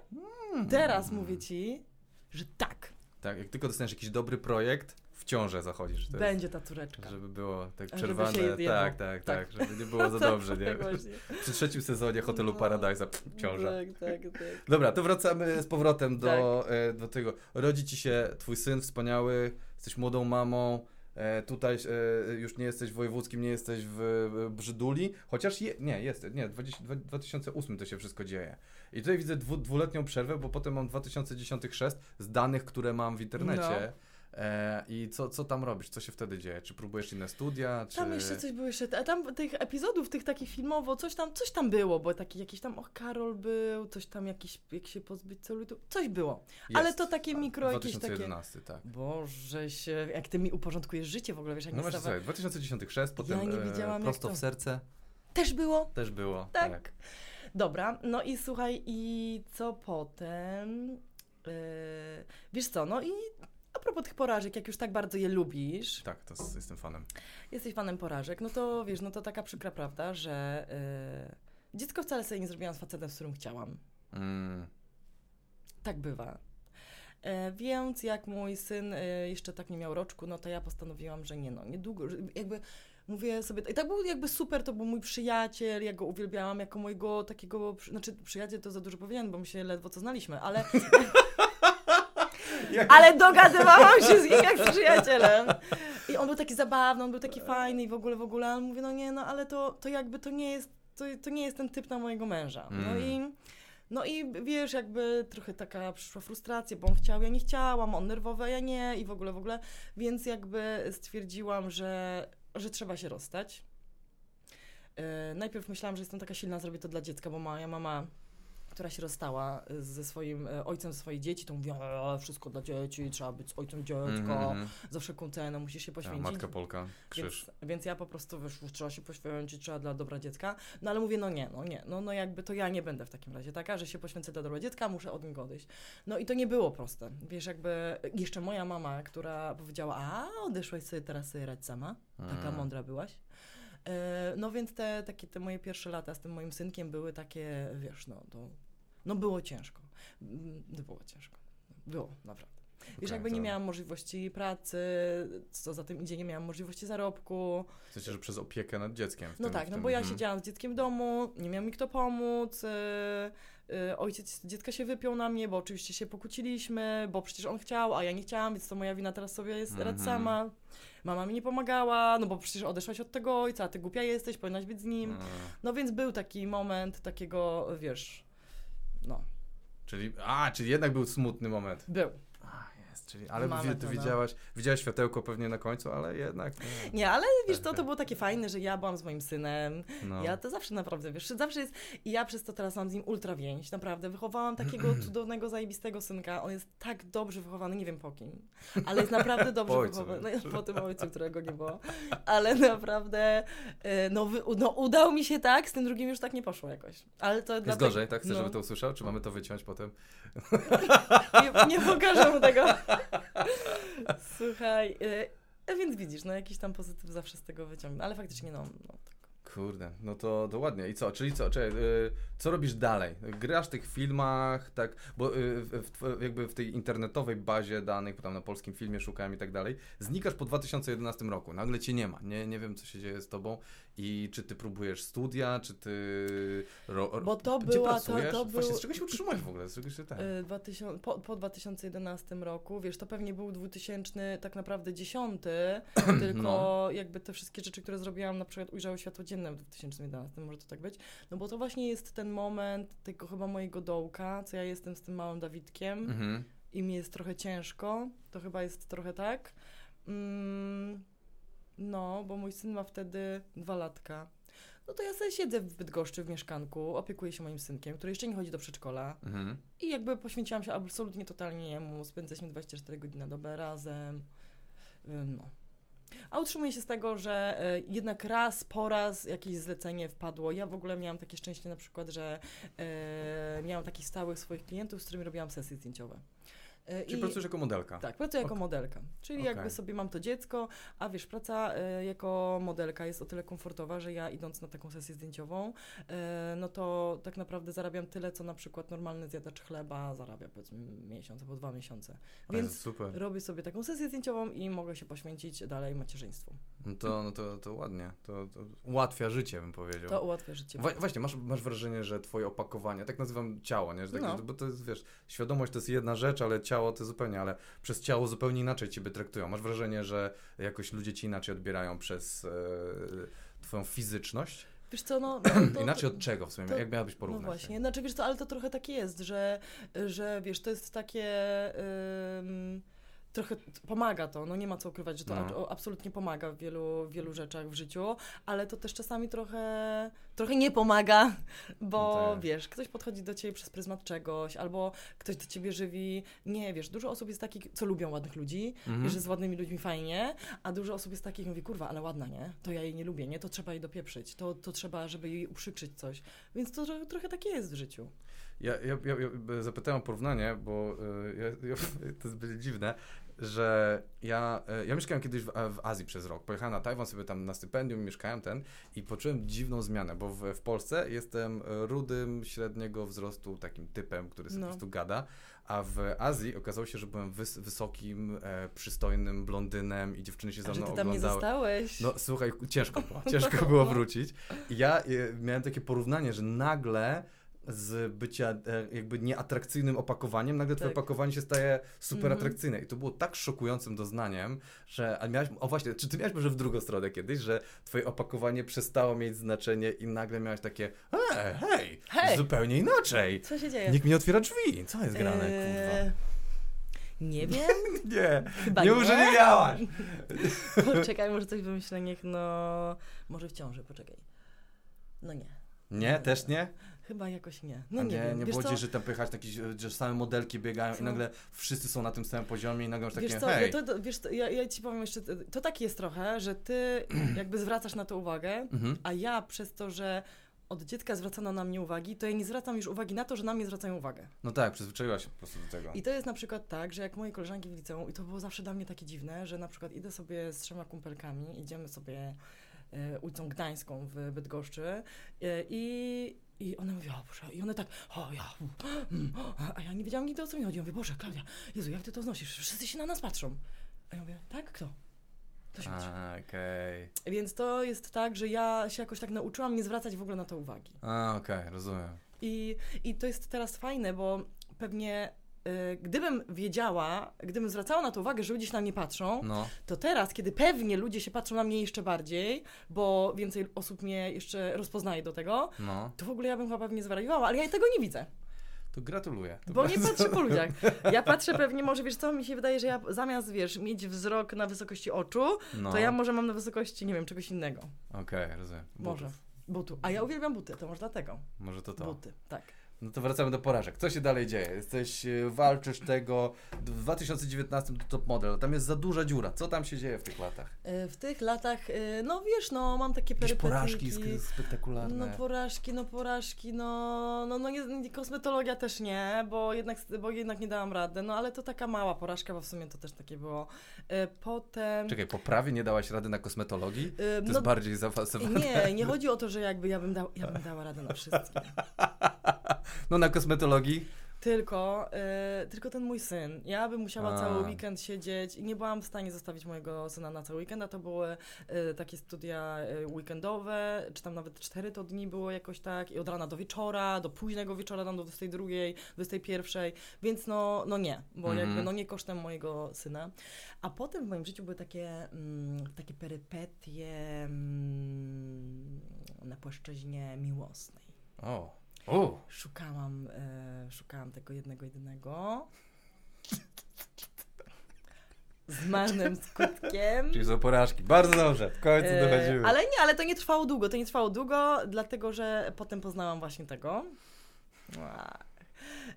Hmm. teraz mówię ci, że tak, Tak, jak tylko dostaniesz jakiś dobry projekt, w ciążę zachodzisz. To będzie ta córeczka. Jest, żeby było tak przerwane. tak, tak, tak, Tak. żeby nie było *laughs* za dobrze, nie? Tak. *laughs* Przy trzecim sezonie Hotelu No. Paradise'a pff, ciąża. Tak, tak, tak. *laughs* Dobra, to wracamy z powrotem do, Tak. e, do tego. Rodzi ci się twój syn wspaniały, jesteś młodą mamą. E, tutaj e, już nie jesteś w wojewódzkim, nie jesteś w, Brzyduli, chociaż je, nie, jest, nie, 20, dwa- 2008 to się wszystko dzieje. I tutaj widzę dwu, dwuletnią przerwę, bo potem mam 2010 chrzest z danych, które mam w internecie. E, I co, co tam robisz? Co się wtedy dzieje? Czy próbujesz inne studia? Czy... Tam jeszcze coś było jeszcze, a tam tych epizodów, tych takich filmowo, coś tam, coś tam było, bo taki jakiś tam, och, Karol był, coś tam jakiś, jak się pozbyć celulitu, coś było. ale Jest. to takie mikro, jakieś takie- 2011, tak. Boże się, jak ty mi uporządkujesz życie w ogóle, wiesz, jak No nie masz stawa... słuchaj, 2010 chrzest, potem nie e, wiedziałam, jak prosto to- w serce Też było? też było. Tak. Dobra, no i słuchaj, i co potem? Yy, wiesz co, no i propos tych porażek, jak już tak bardzo je lubisz, Tak, to s- jestem fanem. jesteś fanem porażek, no to wiesz, no to taka przykra prawda, że yy, dziecko wcale sobie nie zrobiłam z facetem, z którym chciałam. Mm. Tak bywa. E, więc jak mój syn e, jeszcze tak nie miał roczku, no to ja postanowiłam, że nie no, niedługo, jakby mówię sobie, i tak był jakby super, to był mój przyjaciel, ja go uwielbiałam jako mojego takiego, znaczy przyjaciel to za dużo powiedziane, bo my się ledwo co znaliśmy, ale, *laughs* ale dogadywałam się z nim jak z przyjacielem. I on był taki zabawny, on był taki fajny i w ogóle, w ogóle, ale mówię, no nie, no ale to, to jakby to nie jest, to, to nie jest ten typ na mojego męża. No Mm. i no i wiesz, jakby trochę taka przyszła frustracja, bo on chciał, ja nie chciałam, on nerwowy, ja nie i w ogóle, w ogóle. Więc jakby stwierdziłam, że, że trzeba się rozstać. E, najpierw myślałam, że jestem taka silna, zrobię to dla dziecka, bo moja mama, która się rozstała ze swoim e, ojcem swojej dzieci, to mówiła, e, wszystko dla dzieci, trzeba być ojcem dziecka, Mhm. za wszelką cenę, musisz się Ja, poświęcić. matka Polka, krzyż. Więc, więc ja po prostu wiesz, trzeba się poświęcić, trzeba dla dobra dziecka. No ale mówię, no nie, no nie, no, no jakby to ja nie będę w takim razie taka, że się poświęcę dla dobra dziecka, muszę od niego odejść. No i to nie było proste. Wiesz, jakby jeszcze moja mama, która powiedziała, a odeszłaś sobie teraz sobie radź sama, taka Mm. mądra byłaś. E, No więc te takie te moje pierwsze lata z tym moim synkiem były takie, wiesz, no to, no było ciężko. Mm, Było ciężko. Było, naprawdę. Wiesz, Okej, jakby nie to- miałam możliwości pracy, co za tym idzie, nie miałam możliwości zarobku. W sensie, że przez opiekę nad dzieckiem. W No tym, tak, no bo ja mhm. siedziałam z dzieckiem w domu, nie miał mi kto pomóc. Yy, yy, ojciec dziecka się wypiął na mnie, bo oczywiście się pokłóciliśmy, bo przecież on chciał, a ja nie chciałam, więc to moja wina teraz sobie jest Mhm. rad sama. Mama mi nie pomagała, no bo przecież odeszłaś od tego ojca, a ty głupia jesteś, powinnaś być z nim. Mm. No więc był taki moment takiego, wiesz, no, Czyli, a, czyli jednak był smutny moment. był. Czyli, ale Mamy to, no. widziałaś, widziałaś światełko pewnie na końcu, ale jednak nie. Nie, ale wiesz, Tak, to, to tak. było takie fajne, że ja byłam z moim synem, No. Ja to zawsze naprawdę, wiesz, zawsze jest, i ja przez to teraz mam z nim ultra więź, naprawdę. Wychowałam takiego *clears throat* cudownego, zajebistego synka, on jest tak dobrze wychowany, nie wiem po kim, ale jest naprawdę dobrze Po wychowany, no, po tym ojcu, którego nie było, ale naprawdę, e, no, wy, no udał mi się tak, z tym drugim już tak nie poszło jakoś. Ale to Jest dlatego- gorzej, tak? Chcesz, no. żeby to usłyszał? Czy mamy to wyciąć potem? *laughs* Nie, nie pokażę mu tego. *laughs* Słuchaj, e, więc widzisz, no jakiś tam pozytyw zawsze z tego wyciągnę, ale faktycznie no, no. Kurde, no to, to ładnie. I co? Czyli co? Czekaj, y, co robisz dalej? Grasz w tych filmach, tak? Bo y, w, jakby w tej internetowej bazie danych, bo tam na polskim filmie szukałem i tak dalej, znikasz po 2011 roku. Nagle cię nie ma. Nie, nie wiem, co się dzieje z tobą. I czy ty próbujesz studia, czy ty. Ro, ro, Bo to gdzie była- to- pracujesz? to Właśnie, był- z czego się utrzymujesz w ogóle? Z czego się tak? Y, 2000, po, po 2011 roku, wiesz, to pewnie był 2000, tak naprawdę 10, *clears throat* tylko No. jakby te wszystkie rzeczy, które zrobiłam, na przykład ujrzały światło dzienne w 2011, może to tak być. No bo to właśnie jest ten moment tego chyba mojego dołka, co ja jestem z tym małym Dawidkiem Mhm. i mi jest trochę ciężko, to chyba jest trochę tak. Mm, no, bo mój syn ma wtedy dwa latka. No to ja sobie siedzę w Bydgoszczy w mieszkanku, opiekuję się moim synkiem, który jeszcze nie chodzi do przedszkola. Mhm. I jakby poświęciłam się absolutnie totalnie jemu. Spędzaliśmy 24 godziny na dobę razem. No. A utrzymuję się z tego, że e, jednak raz po raz jakieś zlecenie wpadło. Ja w ogóle miałam takie szczęście na przykład, że e, miałam takich stałych swoich klientów, z którymi robiłam sesje zdjęciowe. E, Czyli i- pracujesz jako modelka? tak, pracuję jako Ok. modelka. Czyli Okej. jakby sobie mam to dziecko, a wiesz, praca e, jako modelka jest o tyle komfortowa, że ja idąc na taką sesję zdjęciową, e, no to tak naprawdę zarabiam tyle, co na przykład normalny zjadacz chleba zarabia powiedzmy miesiąc albo dwa miesiące. Więc robię sobie taką sesję zdjęciową i mogę się poświęcić dalej macierzyństwu. No to, no to, to ładnie. To, to ułatwia życie, bym powiedział. To ułatwia życie. Wa- właśnie, masz, masz wrażenie, że twoje opakowanie, tak nazywam ciało, nie? Że tak, No. Bo to jest, wiesz, świadomość to jest jedna rzecz, ale ciało to zupełnie, ale przez ciało zupełnie inaczej ciebie traktują. Masz wrażenie, że jakoś ludzie ci inaczej odbierają przez e, twoją fizyczność? Wiesz co, no... no *clears throat* to, inaczej od czego w sumie? to- Jak miałabyś porównać? No właśnie, znaczy wiesz co, ale to trochę tak jest, że, że wiesz, to jest takie... ym, Trochę pomaga to, no nie ma co ukrywać, że to No. absolutnie pomaga w wielu, wielu rzeczach w życiu, ale to też czasami trochę, trochę nie pomaga, *laughs* bo No tak. wiesz, ktoś podchodzi do ciebie przez pryzmat czegoś, albo ktoś do ciebie żywi, nie wiesz, dużo osób jest takich, co lubią ładnych ludzi, Mhm. że z ładnymi ludźmi fajnie, a dużo osób jest takich, mówi, kurwa, ale ładna, nie? To ja jej nie lubię, nie? To trzeba jej dopieprzyć, to, to trzeba, żeby jej uprzykrzyć coś. Więc to tro- trochę tak jest w życiu. Ja, ja, ja, ja zapytałem o porównanie, bo y, ja, ja, *laughs* to jest będzie dziwne, że ja, y, ja mieszkałem kiedyś w, w Azji przez rok. Pojechałem na Tajwan sobie tam na stypendium, mieszkałem ten i poczułem dziwną zmianę, bo w, w Polsce jestem rudym, średniego wzrostu takim typem, który sobie No. po prostu gada, a w Azji okazało się, że byłem wys, wysokim, e, przystojnym blondynem i dziewczyny się za mną ty tam nie oglądały. zostałeś? No słuchaj, ciężko było, *laughs* ciężko było wrócić. I ja e, miałem takie porównanie, że nagle z bycia e, jakby nieatrakcyjnym opakowaniem, nagle twoje Tak. opakowanie się staje super Mhm. atrakcyjne. I to było tak szokującym doznaniem, że a miałeś, o właśnie, czy ty miałeś może w drugą stronę kiedyś, że twoje opakowanie przestało mieć znaczenie i nagle miałeś takie, e, hej, Hej! zupełnie inaczej. Co się dzieje? Nikt mi nie otwiera drzwi. Co jest grane, kurwa? Eee, Nie *laughs* wiem, Nie, chyba nie nie. może nie miałaś. *laughs* Poczekaj, może coś wymyślę, niech no... Może w ciąży, poczekaj. No nie. Nie, też nie? Chyba jakoś nie. No nie, nie, wiem. nie Wiesz było co? gdzieś, że tam pojechać takie, że same modelki biegają i Co? nagle wszyscy są na tym samym poziomie i nagle masz takie, Wiesz co, hej. to, to, wiesz, to, ja, ja ci powiem jeszcze, to tak jest trochę, że ty *clears throat* jakby zwracasz na to uwagę, Mhm. a ja przez to, że od dziecka zwracano na mnie uwagi, to ja nie zwracam już uwagi na to, że na mnie zwracają uwagę. No tak, przyzwyczaiłaś się po prostu do tego. I to jest na przykład tak, że jak moje koleżanki w liceum, i to było zawsze dla mnie takie dziwne, że na przykład idę sobie z trzema kumpelkami, idziemy sobie e, ulicą Gdańską w Bydgoszczy e, i, i one mówią, o Boże, i one tak, o ja, mm, a ja nie wiedziałam nigdy o co mi chodzi. Ja mówię, Boże, Klaudia, Jezu, jak ty to znosisz? Wszyscy się na nas patrzą. A ja mówię, tak, kto? To. A, okej. Więc to jest tak, że ja się jakoś tak nauczyłam nie zwracać w ogóle na to uwagi. A, okej, rozumiem. I, I to jest teraz fajne, bo pewnie gdybym wiedziała, gdybym zwracała na to uwagę, że ludzie się na mnie patrzą, No, to teraz, kiedy pewnie ludzie się patrzą na mnie jeszcze bardziej, bo więcej osób mnie jeszcze rozpoznaje do tego, no. to w ogóle ja bym chyba pewnie zwariowała, ale ja tego nie widzę, To gratuluję. To bo nie bardzo- patrzę po ludziach. *laughs* Ja patrzę pewnie, może wiesz co, mi się wydaje, że ja zamiast, wiesz, mieć wzrok na wysokości oczu, No. to ja może mam na wysokości, nie wiem, czegoś innego. Okej, rozumiem. Może. Butów. Butu. A ja uwielbiam buty, to może dlatego. Może to to. Buty, tak. No to wracamy do porażek. Co się dalej dzieje? Jesteś, e, walczysz tego, w 2019 to top model, tam jest za duża dziura. Co tam się dzieje w tych latach? Y, W tych latach, y, no wiesz, no mam takie perypetyki. porażki spektakularne. No porażki, no porażki, no, no, no nie, kosmetologia też nie, bo jednak, bo jednak nie dałam rady, no ale to taka mała porażka, bo w sumie to też takie było. Potem... Czekaj, po prawie nie dałaś rady na kosmetologii? To no, jest bardziej zaawansowane. nie, nie chodzi o to, że jakby ja bym, dał, ja bym dała radę na wszystkie. *laughs* No na kosmetologii? Tylko, y, tylko ten mój syn. Ja bym musiała A. cały weekend siedzieć i nie byłam w stanie zostawić mojego syna na cały weekend, a to były y, takie studia y, weekendowe, czy tam nawet cztery to dni było jakoś tak i od rana do wieczora, do późnego wieczora, tam do 22, 21, więc no, no nie, bo Mhm. jakby no nie kosztem mojego syna. A potem w moim życiu były takie, mm, takie perypetie mm, na płaszczyźnie miłosnej. O. O. Szukałam, e, szukałam tego jednego, jedynego. Z marnym skutkiem. Czyli są porażki. Bardzo dobrze, w końcu E, dochodzimy. ale nie, ale to nie trwało długo. To nie trwało długo, dlatego że potem poznałam właśnie tego.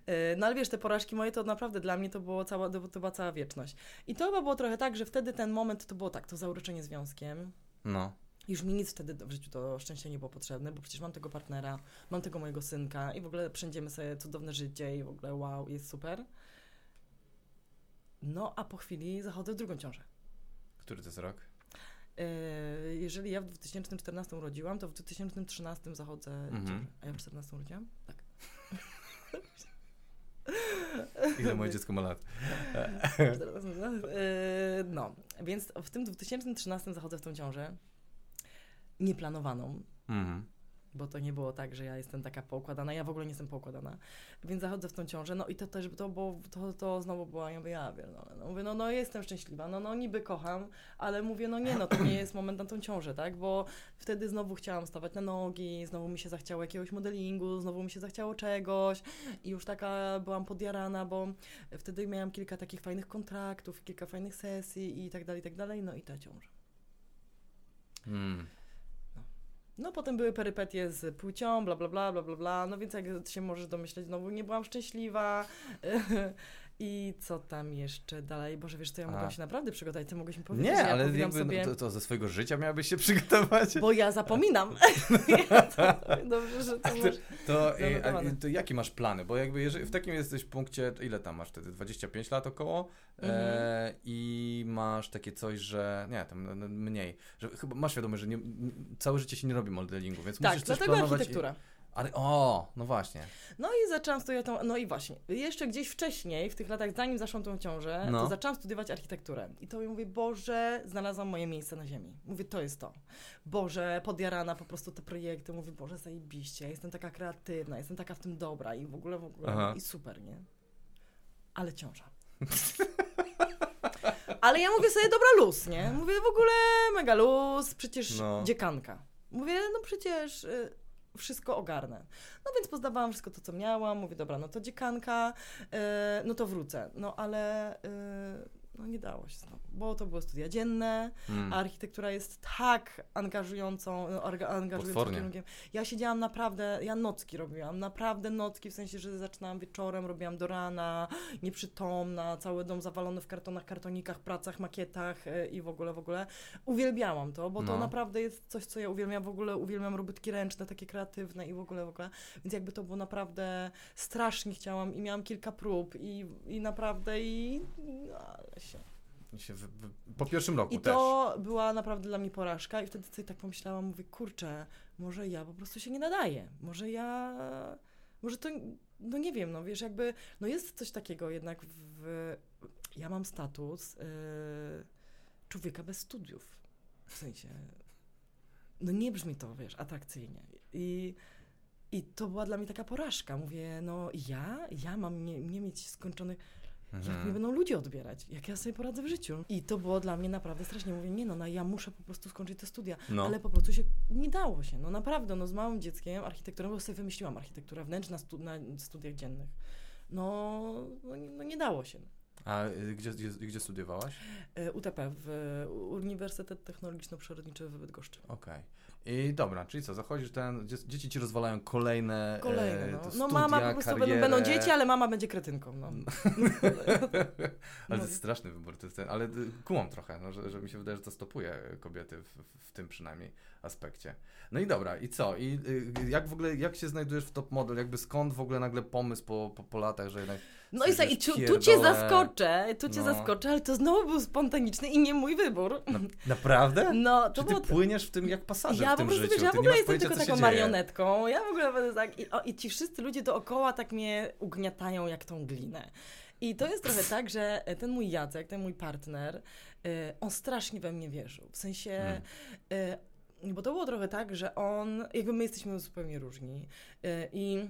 E, No ale wiesz, te porażki moje to naprawdę dla mnie to, było cała, to była cała wieczność. I to chyba było trochę tak, że wtedy ten moment to było tak, to zauroczenie związkiem. No. Już mi nic wtedy w życiu to szczęście nie było potrzebne, bo przecież mam tego partnera, mam tego mojego synka i w ogóle przędziemy sobie cudowne życie i w ogóle wow, jest super. No, a po chwili zachodzę w drugą ciążę. Który to jest rok? Yy, jeżeli ja w 2014 urodziłam, to w 2013 zachodzę Mhm. ciążę. A ja w 14 urodziłam? Tak. *laughs* Ile moje dziecko ma lat? *laughs* W 14 urodziłam. Yy, no, więc w tym 2013 zachodzę w tą ciążę. Nieplanowaną. Mhm. bo to nie było tak, że ja jestem taka poukładana, ja w ogóle nie jestem poukładana, więc zachodzę w tą ciążę, no i to też, to, było, to, to znowu była, ja mówię, ja pierdolę, no mówię, no, no jestem szczęśliwa, no, no niby kocham, ale mówię, no nie, no to nie jest moment na tą ciążę, tak, bo wtedy znowu chciałam stawać na nogi, znowu mi się zachciało jakiegoś modelingu, znowu mi się zachciało czegoś i już taka byłam podjarana, bo wtedy miałam kilka takich fajnych kontraktów, kilka fajnych sesji i tak dalej, i tak dalej, no i ta ciąża. Mm. No potem były perypetie z płcią, bla bla bla bla bla bla, no więc jak się możesz domyśleć, znowu nie byłam szczęśliwa. *laughs* I co tam jeszcze dalej? Boże, wiesz co, ja mogłam A. się naprawdę przygotować, ty mogłeś mi powiedzieć, Nie, ja ale jakby sobie... no, to, to ze swojego życia miałabyś się *laughs* przygotować. Bo ja zapominam. To- *laughs* *laughs* Dobrze, że to masz... To, e, a, Zanotowane. to jakie masz plany? Bo jakby jeżeli w takim jesteś punkcie, to ile tam masz wtedy? 25 lat około? E, Mhm. I masz takie coś, że nie, tam no, no, mniej. Że chyba masz świadomość, że nie, całe życie się nie robi modelingu, więc Tak, musisz coś dlatego planować. architektura. I, ale o, no właśnie. No i zaczęłam studiować tą, no i właśnie, jeszcze gdzieś wcześniej, w tych latach, zanim zaszłam tą ciążę, No. to zaczęłam studiować architekturę. I to mi mówię, Boże, znalazłam moje miejsce na ziemi. Mówię, to jest to. Boże, podjarana po prostu te projekty. Mówię, Boże, zajebiście, ja jestem taka kreatywna, jestem taka w tym dobra i w ogóle, w ogóle, Aha. i super, nie? Ale ciąża. *laughs* Ale ja mówię sobie, dobra, luz, nie? Mówię, w ogóle mega luz, przecież No. dziekanka. Mówię, no przecież y, wszystko ogarnę. No więc pozdawałam wszystko to, co miałam. Mówię, dobra, no to dziekanka, y, no to wrócę. No ale y, no nie dało się znowu, bo to były studia dzienne, Mm. a architektura jest tak angażującą, no, Potwornie. kierunkiem. Ja siedziałam naprawdę, ja nocki robiłam, naprawdę nocki, w sensie, że zaczynałam wieczorem, robiłam do rana, nieprzytomna, cały dom zawalony w kartonach, kartonikach, pracach, makietach y, i w ogóle, w ogóle. Uwielbiałam to, bo to No. naprawdę jest coś, co ja uwielbiam, w ogóle uwielbiam robótki ręczne, takie kreatywne i w ogóle, w ogóle. Więc jakby to było naprawdę strasznie chciałam i miałam kilka prób i, i naprawdę i... No, ale się się po pierwszym roku i też. to była naprawdę dla mnie porażka i wtedy sobie tak pomyślałam, mówię, kurczę, może ja po prostu się nie nadaję, może ja, może to, no nie wiem, no wiesz, jakby, no jest coś takiego jednak w, ja mam status y, człowieka bez studiów, w sensie, no nie brzmi to, wiesz, atrakcyjnie i i to była dla mnie taka porażka. Mówię, no ja, ja mam nie, nie mieć skończonych jak mnie Mhm. będą ludzie odbierać? Jak ja sobie poradzę w życiu? I to było dla mnie naprawdę strasznie. Mówię, nie no, no ja muszę po prostu skończyć te studia. No. Ale po prostu się nie dało się. No naprawdę, no z małym dzieckiem architekturą, bo sobie wymyśliłam architekturę wnętrz na, stu, na studiach dziennych. No, no, nie- no nie dało się. A y, gdzie, gdzie, gdzie studiowałaś? Y, UTP, w Uniwersytet Technologiczno-Przyrodniczy w Bydgoszczy. Okej. I dobra, czyli co, zachodzisz ten, dzie- dzieci ci rozwalają kolejne, Kolejne, e, no. to no studia, mama po prostu będą, karierę. będą dzieci, ale mama będzie kretynką, no. *laughs* Ale No. to jest straszny wybór, to jest ten, ale y, kumam trochę, no, że, że mi się wydaje, że to stopuje kobiety w, w, w tym przynajmniej aspekcie. No i dobra, i co? I y, jak w ogóle, jak się znajdujesz w top model? Jakby skąd w ogóle nagle pomysł po, po, po latach, że jednak... No i, i tu, tu cię zaskoczę, tu cię No. zaskoczę, ale to znowu był spontaniczny i nie mój wybór. Na, *laughs* naprawdę? No, to Czy ty było... płyniesz w tym jak pasażer Ja w tym po prostu, życiu? ja w ogóle jestem tylko taką marionetką. Ja w ogóle będę tak. I, o, I ci wszyscy ludzie dookoła tak mnie ugniatają jak tą glinę. I to jest trochę tak, że ten mój Jacek, ten mój partner, y, on strasznie we mnie wierzył. W sensie. Mm. y, bo to było trochę tak, że on, jakby my jesteśmy zupełnie różni y, i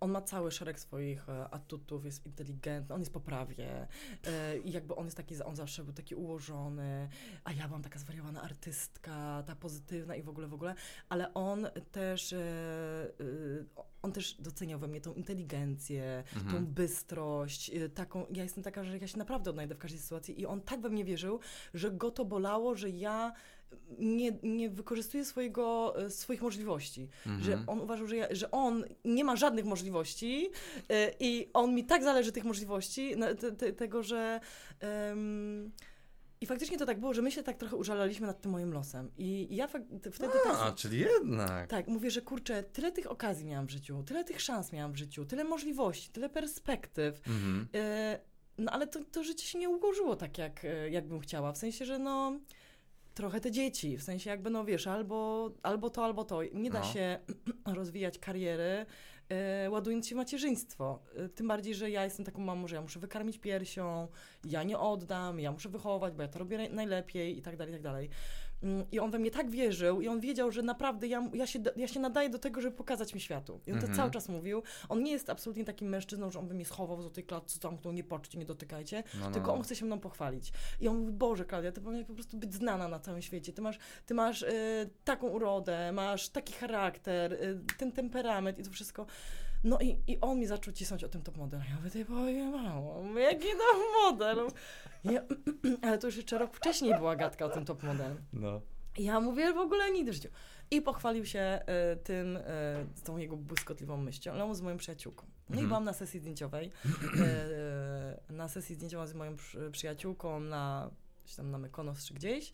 on ma cały szereg swoich e, atutów, jest inteligentny, on jest poprawnie e, i jakby on jest taki, on zawsze był taki ułożony, a ja byłam taka zwariowana artystka, ta pozytywna i w ogóle, w ogóle, ale on też, e, e, on też doceniał we mnie tą inteligencję, tą Mhm. bystrość, e, taką, ja jestem taka, że ja się naprawdę odnajdę w każdej sytuacji i on tak we mnie wierzył, że go to bolało, że ja nie, nie wykorzystuję swojego, e, swoich możliwości że Mhm. on uważał, że, ja, że on nie ma żadnych możliwości y, i on mi tak zależy tych możliwości, te, te, tego, że... I faktycznie to tak było, że my się tak trochę użalaliśmy nad tym moim losem. I, i ja wtedy A, tak... czyli jednak. Tak, mówię, że kurczę, tyle tych okazji miałam w życiu, tyle tych szans miałam w życiu, tyle możliwości, tyle perspektyw. Mhm. Y, no ale to, to życie się nie ułożyło tak, jak, jak bym chciała. W sensie, że no trochę te dzieci, w sensie jakby no wiesz, albo, albo to, albo to. Nie da No. się *clears throat* rozwijać kariery y, ładując się macierzyństwo. Y, tym bardziej, że ja jestem taką mamą, że ja muszę wykarmić piersią, ja nie oddam, ja muszę wychować, bo ja to robię naj- najlepiej i tak dalej, i tak dalej. Mm, I on we mnie tak wierzył i on wiedział, że naprawdę ja, ja, się, ja się nadaję do tego, żeby pokazać mi światu. I on Mhm. to cały czas mówił. On nie jest absolutnie takim mężczyzną, że on by mnie schował w złotej klatce, zamknął, nie patrzcie, nie dotykajcie, No, no, tylko no. on chce się mną pochwalić. I on mówi, Boże Klaudia, ty powinieneś po prostu być znana na całym świecie. Ty masz, ty masz y, taką urodę, masz taki charakter, y, ten temperament i to wszystko. No i, i on mi zaczął cisnąć o tym top model. Ja mówię, ty pojemało, jaki top model? Ja, *clears throat* ale to już jeszcze rok wcześniej była gadka o tym top model. No. Ja mówię w ogóle nigdy w życiu. I pochwalił się e, tym, z tą jego błyskotliwą myślą z moją przyjaciółką. No Mhm. i byłam na sesji zdjęciowej. E, na sesji zdjęciowej z moją przy, przyjaciółką na, tam na Mykonos czy gdzieś.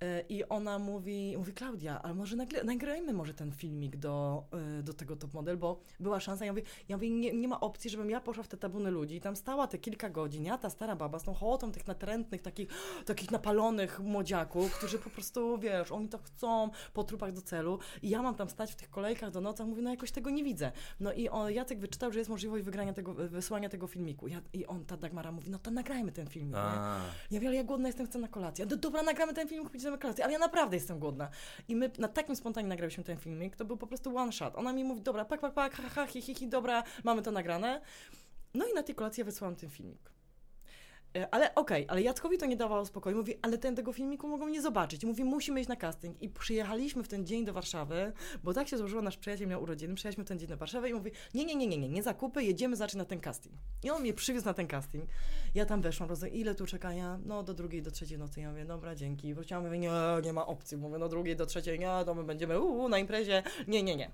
E, I ona mówi, mówi Klaudia, ale może nagle, nagrajmy może ten filmik do, e, do tego top model, bo była szansa. Ja mówię, ja mówię nie, nie ma opcji, żebym ja poszła w te tabuny ludzi i tam stała te kilka godzin, ja ta stara baba z tą hołotą tych natrętnych, takich, takich napalonych młodziaków, którzy po prostu, wiesz, oni to chcą po trupach do celu i ja mam tam stać w tych kolejkach do nocach, mówię, no jakoś tego nie widzę. No i on, Jacek wyczytał, że jest możliwość wygrania tego, wysłania tego filmiku. Ja, I on, ta Dagmara mówi, no to nagrajmy ten filmik, Ja mówię, ale ja głodna jestem, chcę na kolację. No dobra, nagramy ten filmik, na kolację, ale ja naprawdę jestem głodna. I my na takim spontanie nagrałyśmy ten filmik, to był po prostu one shot. Ona mi mówi, dobra, pak, pak, pak, ha, ha, hi, hi, hi, dobra, mamy to nagrane. No i na tej kolacji ja wysłałam ten filmik. E, Ale okej, ale Jackowi to nie dawało spokoju. Mówi, ale ten tego filmiku mogą nie zobaczyć. Mówi, musimy iść na casting. I przyjechaliśmy w ten dzień do Warszawy, bo tak się złożyło, nasz przyjaciel miał urodziny. Przyjechaliśmy w ten dzień do Warszawy i mówi, nie, nie, nie, nie, nie, nie zakupy, jedziemy zacząć na ten casting. I on mnie przywiózł na ten casting. Ja tam weszłam, rozumiem, ile tu czekania? No do drugiej, do trzeciej nocy. Ja mówię, dobra, dzięki. Wróciłam, mówię, nie, nie ma opcji. Mówię, no drugiej, do trzeciej, nie, to my będziemy uu, na imprezie. Nie, nie, nie.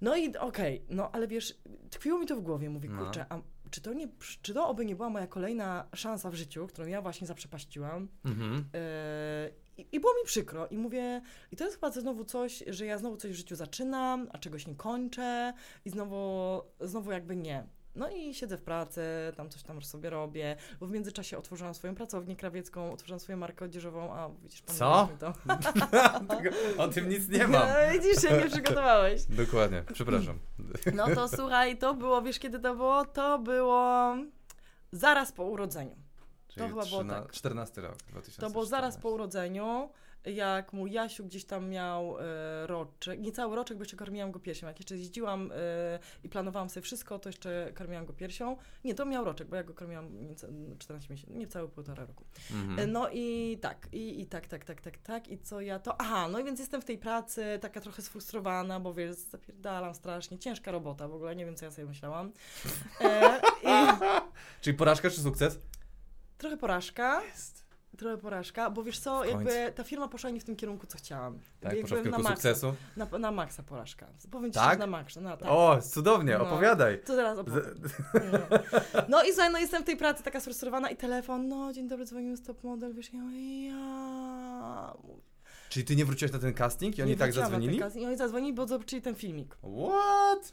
No i okej, no ale wiesz, tkwiło mi to w głowie, mówię, No. kurczę, a czy to, nie, czy to oby nie była moja kolejna szansa w życiu, którą ja właśnie zaprzepaściłam? mhm. Yy, i, I było mi przykro i mówię, i to jest chyba znowu coś, że ja znowu coś w życiu zaczynam, a czegoś nie kończę i znowu, znowu jakby nie. No i siedzę w pracy, tam coś tam sobie robię, bo w międzyczasie otworzyłam swoją pracownię krawiecką, otworzyłam swoją markę odzieżową, a widzisz, Co? to. *laughs* O tym nic nie mam. No, widzisz, się nie przygotowałeś. Dokładnie, przepraszam. No to słuchaj, to było, wiesz kiedy to było? To było zaraz po urodzeniu. Czyli chyba było trzyna- tak. 14 rok, 2014. To było zaraz po urodzeniu jak mój Jasiu gdzieś tam miał e, roczek, nie cały roczek, bo jeszcze karmiłam go piersią. Jak jeszcze jeździłam e, i planowałam sobie wszystko, to jeszcze karmiłam go piersią. Nie, to miał roczek, bo ja go karmiłam nieca, 14 miesięcy, nie całe półtora roku. Mhm. E, No i tak, i, i tak, tak, tak, tak, tak. I co ja to. Aha, no i więc jestem w tej pracy, taka trochę sfrustrowana, bo wiesz, zapierdalam strasznie. Ciężka robota w ogóle, nie wiem, co ja sobie myślałam. E, I *laughs* Czyli porażka czy sukces? trochę porażka. Jest. Trochę porażka, bo wiesz co, jakby ta firma poszła nie w tym kierunku, co chciałam. Tak, jakby poszła w kierunku maksa, sukcesu. Na, na maksa porażka. Powiem ci, Tak? że na maksa. No, tak. O, cudownie, No. opowiadaj. To zaraz opowiem. No. *laughs* no i słuchaj, no jestem w tej pracy taka sfrustrowana i telefon, no dzień dobry, dzwonimy z top model, wiesz, ja ja... Czyli ty nie wróciłeś na ten casting i oni Nie tak wróciłam na ten zadzwonili? czas I oni zadzwonili, bo zobaczyli ten filmik. What?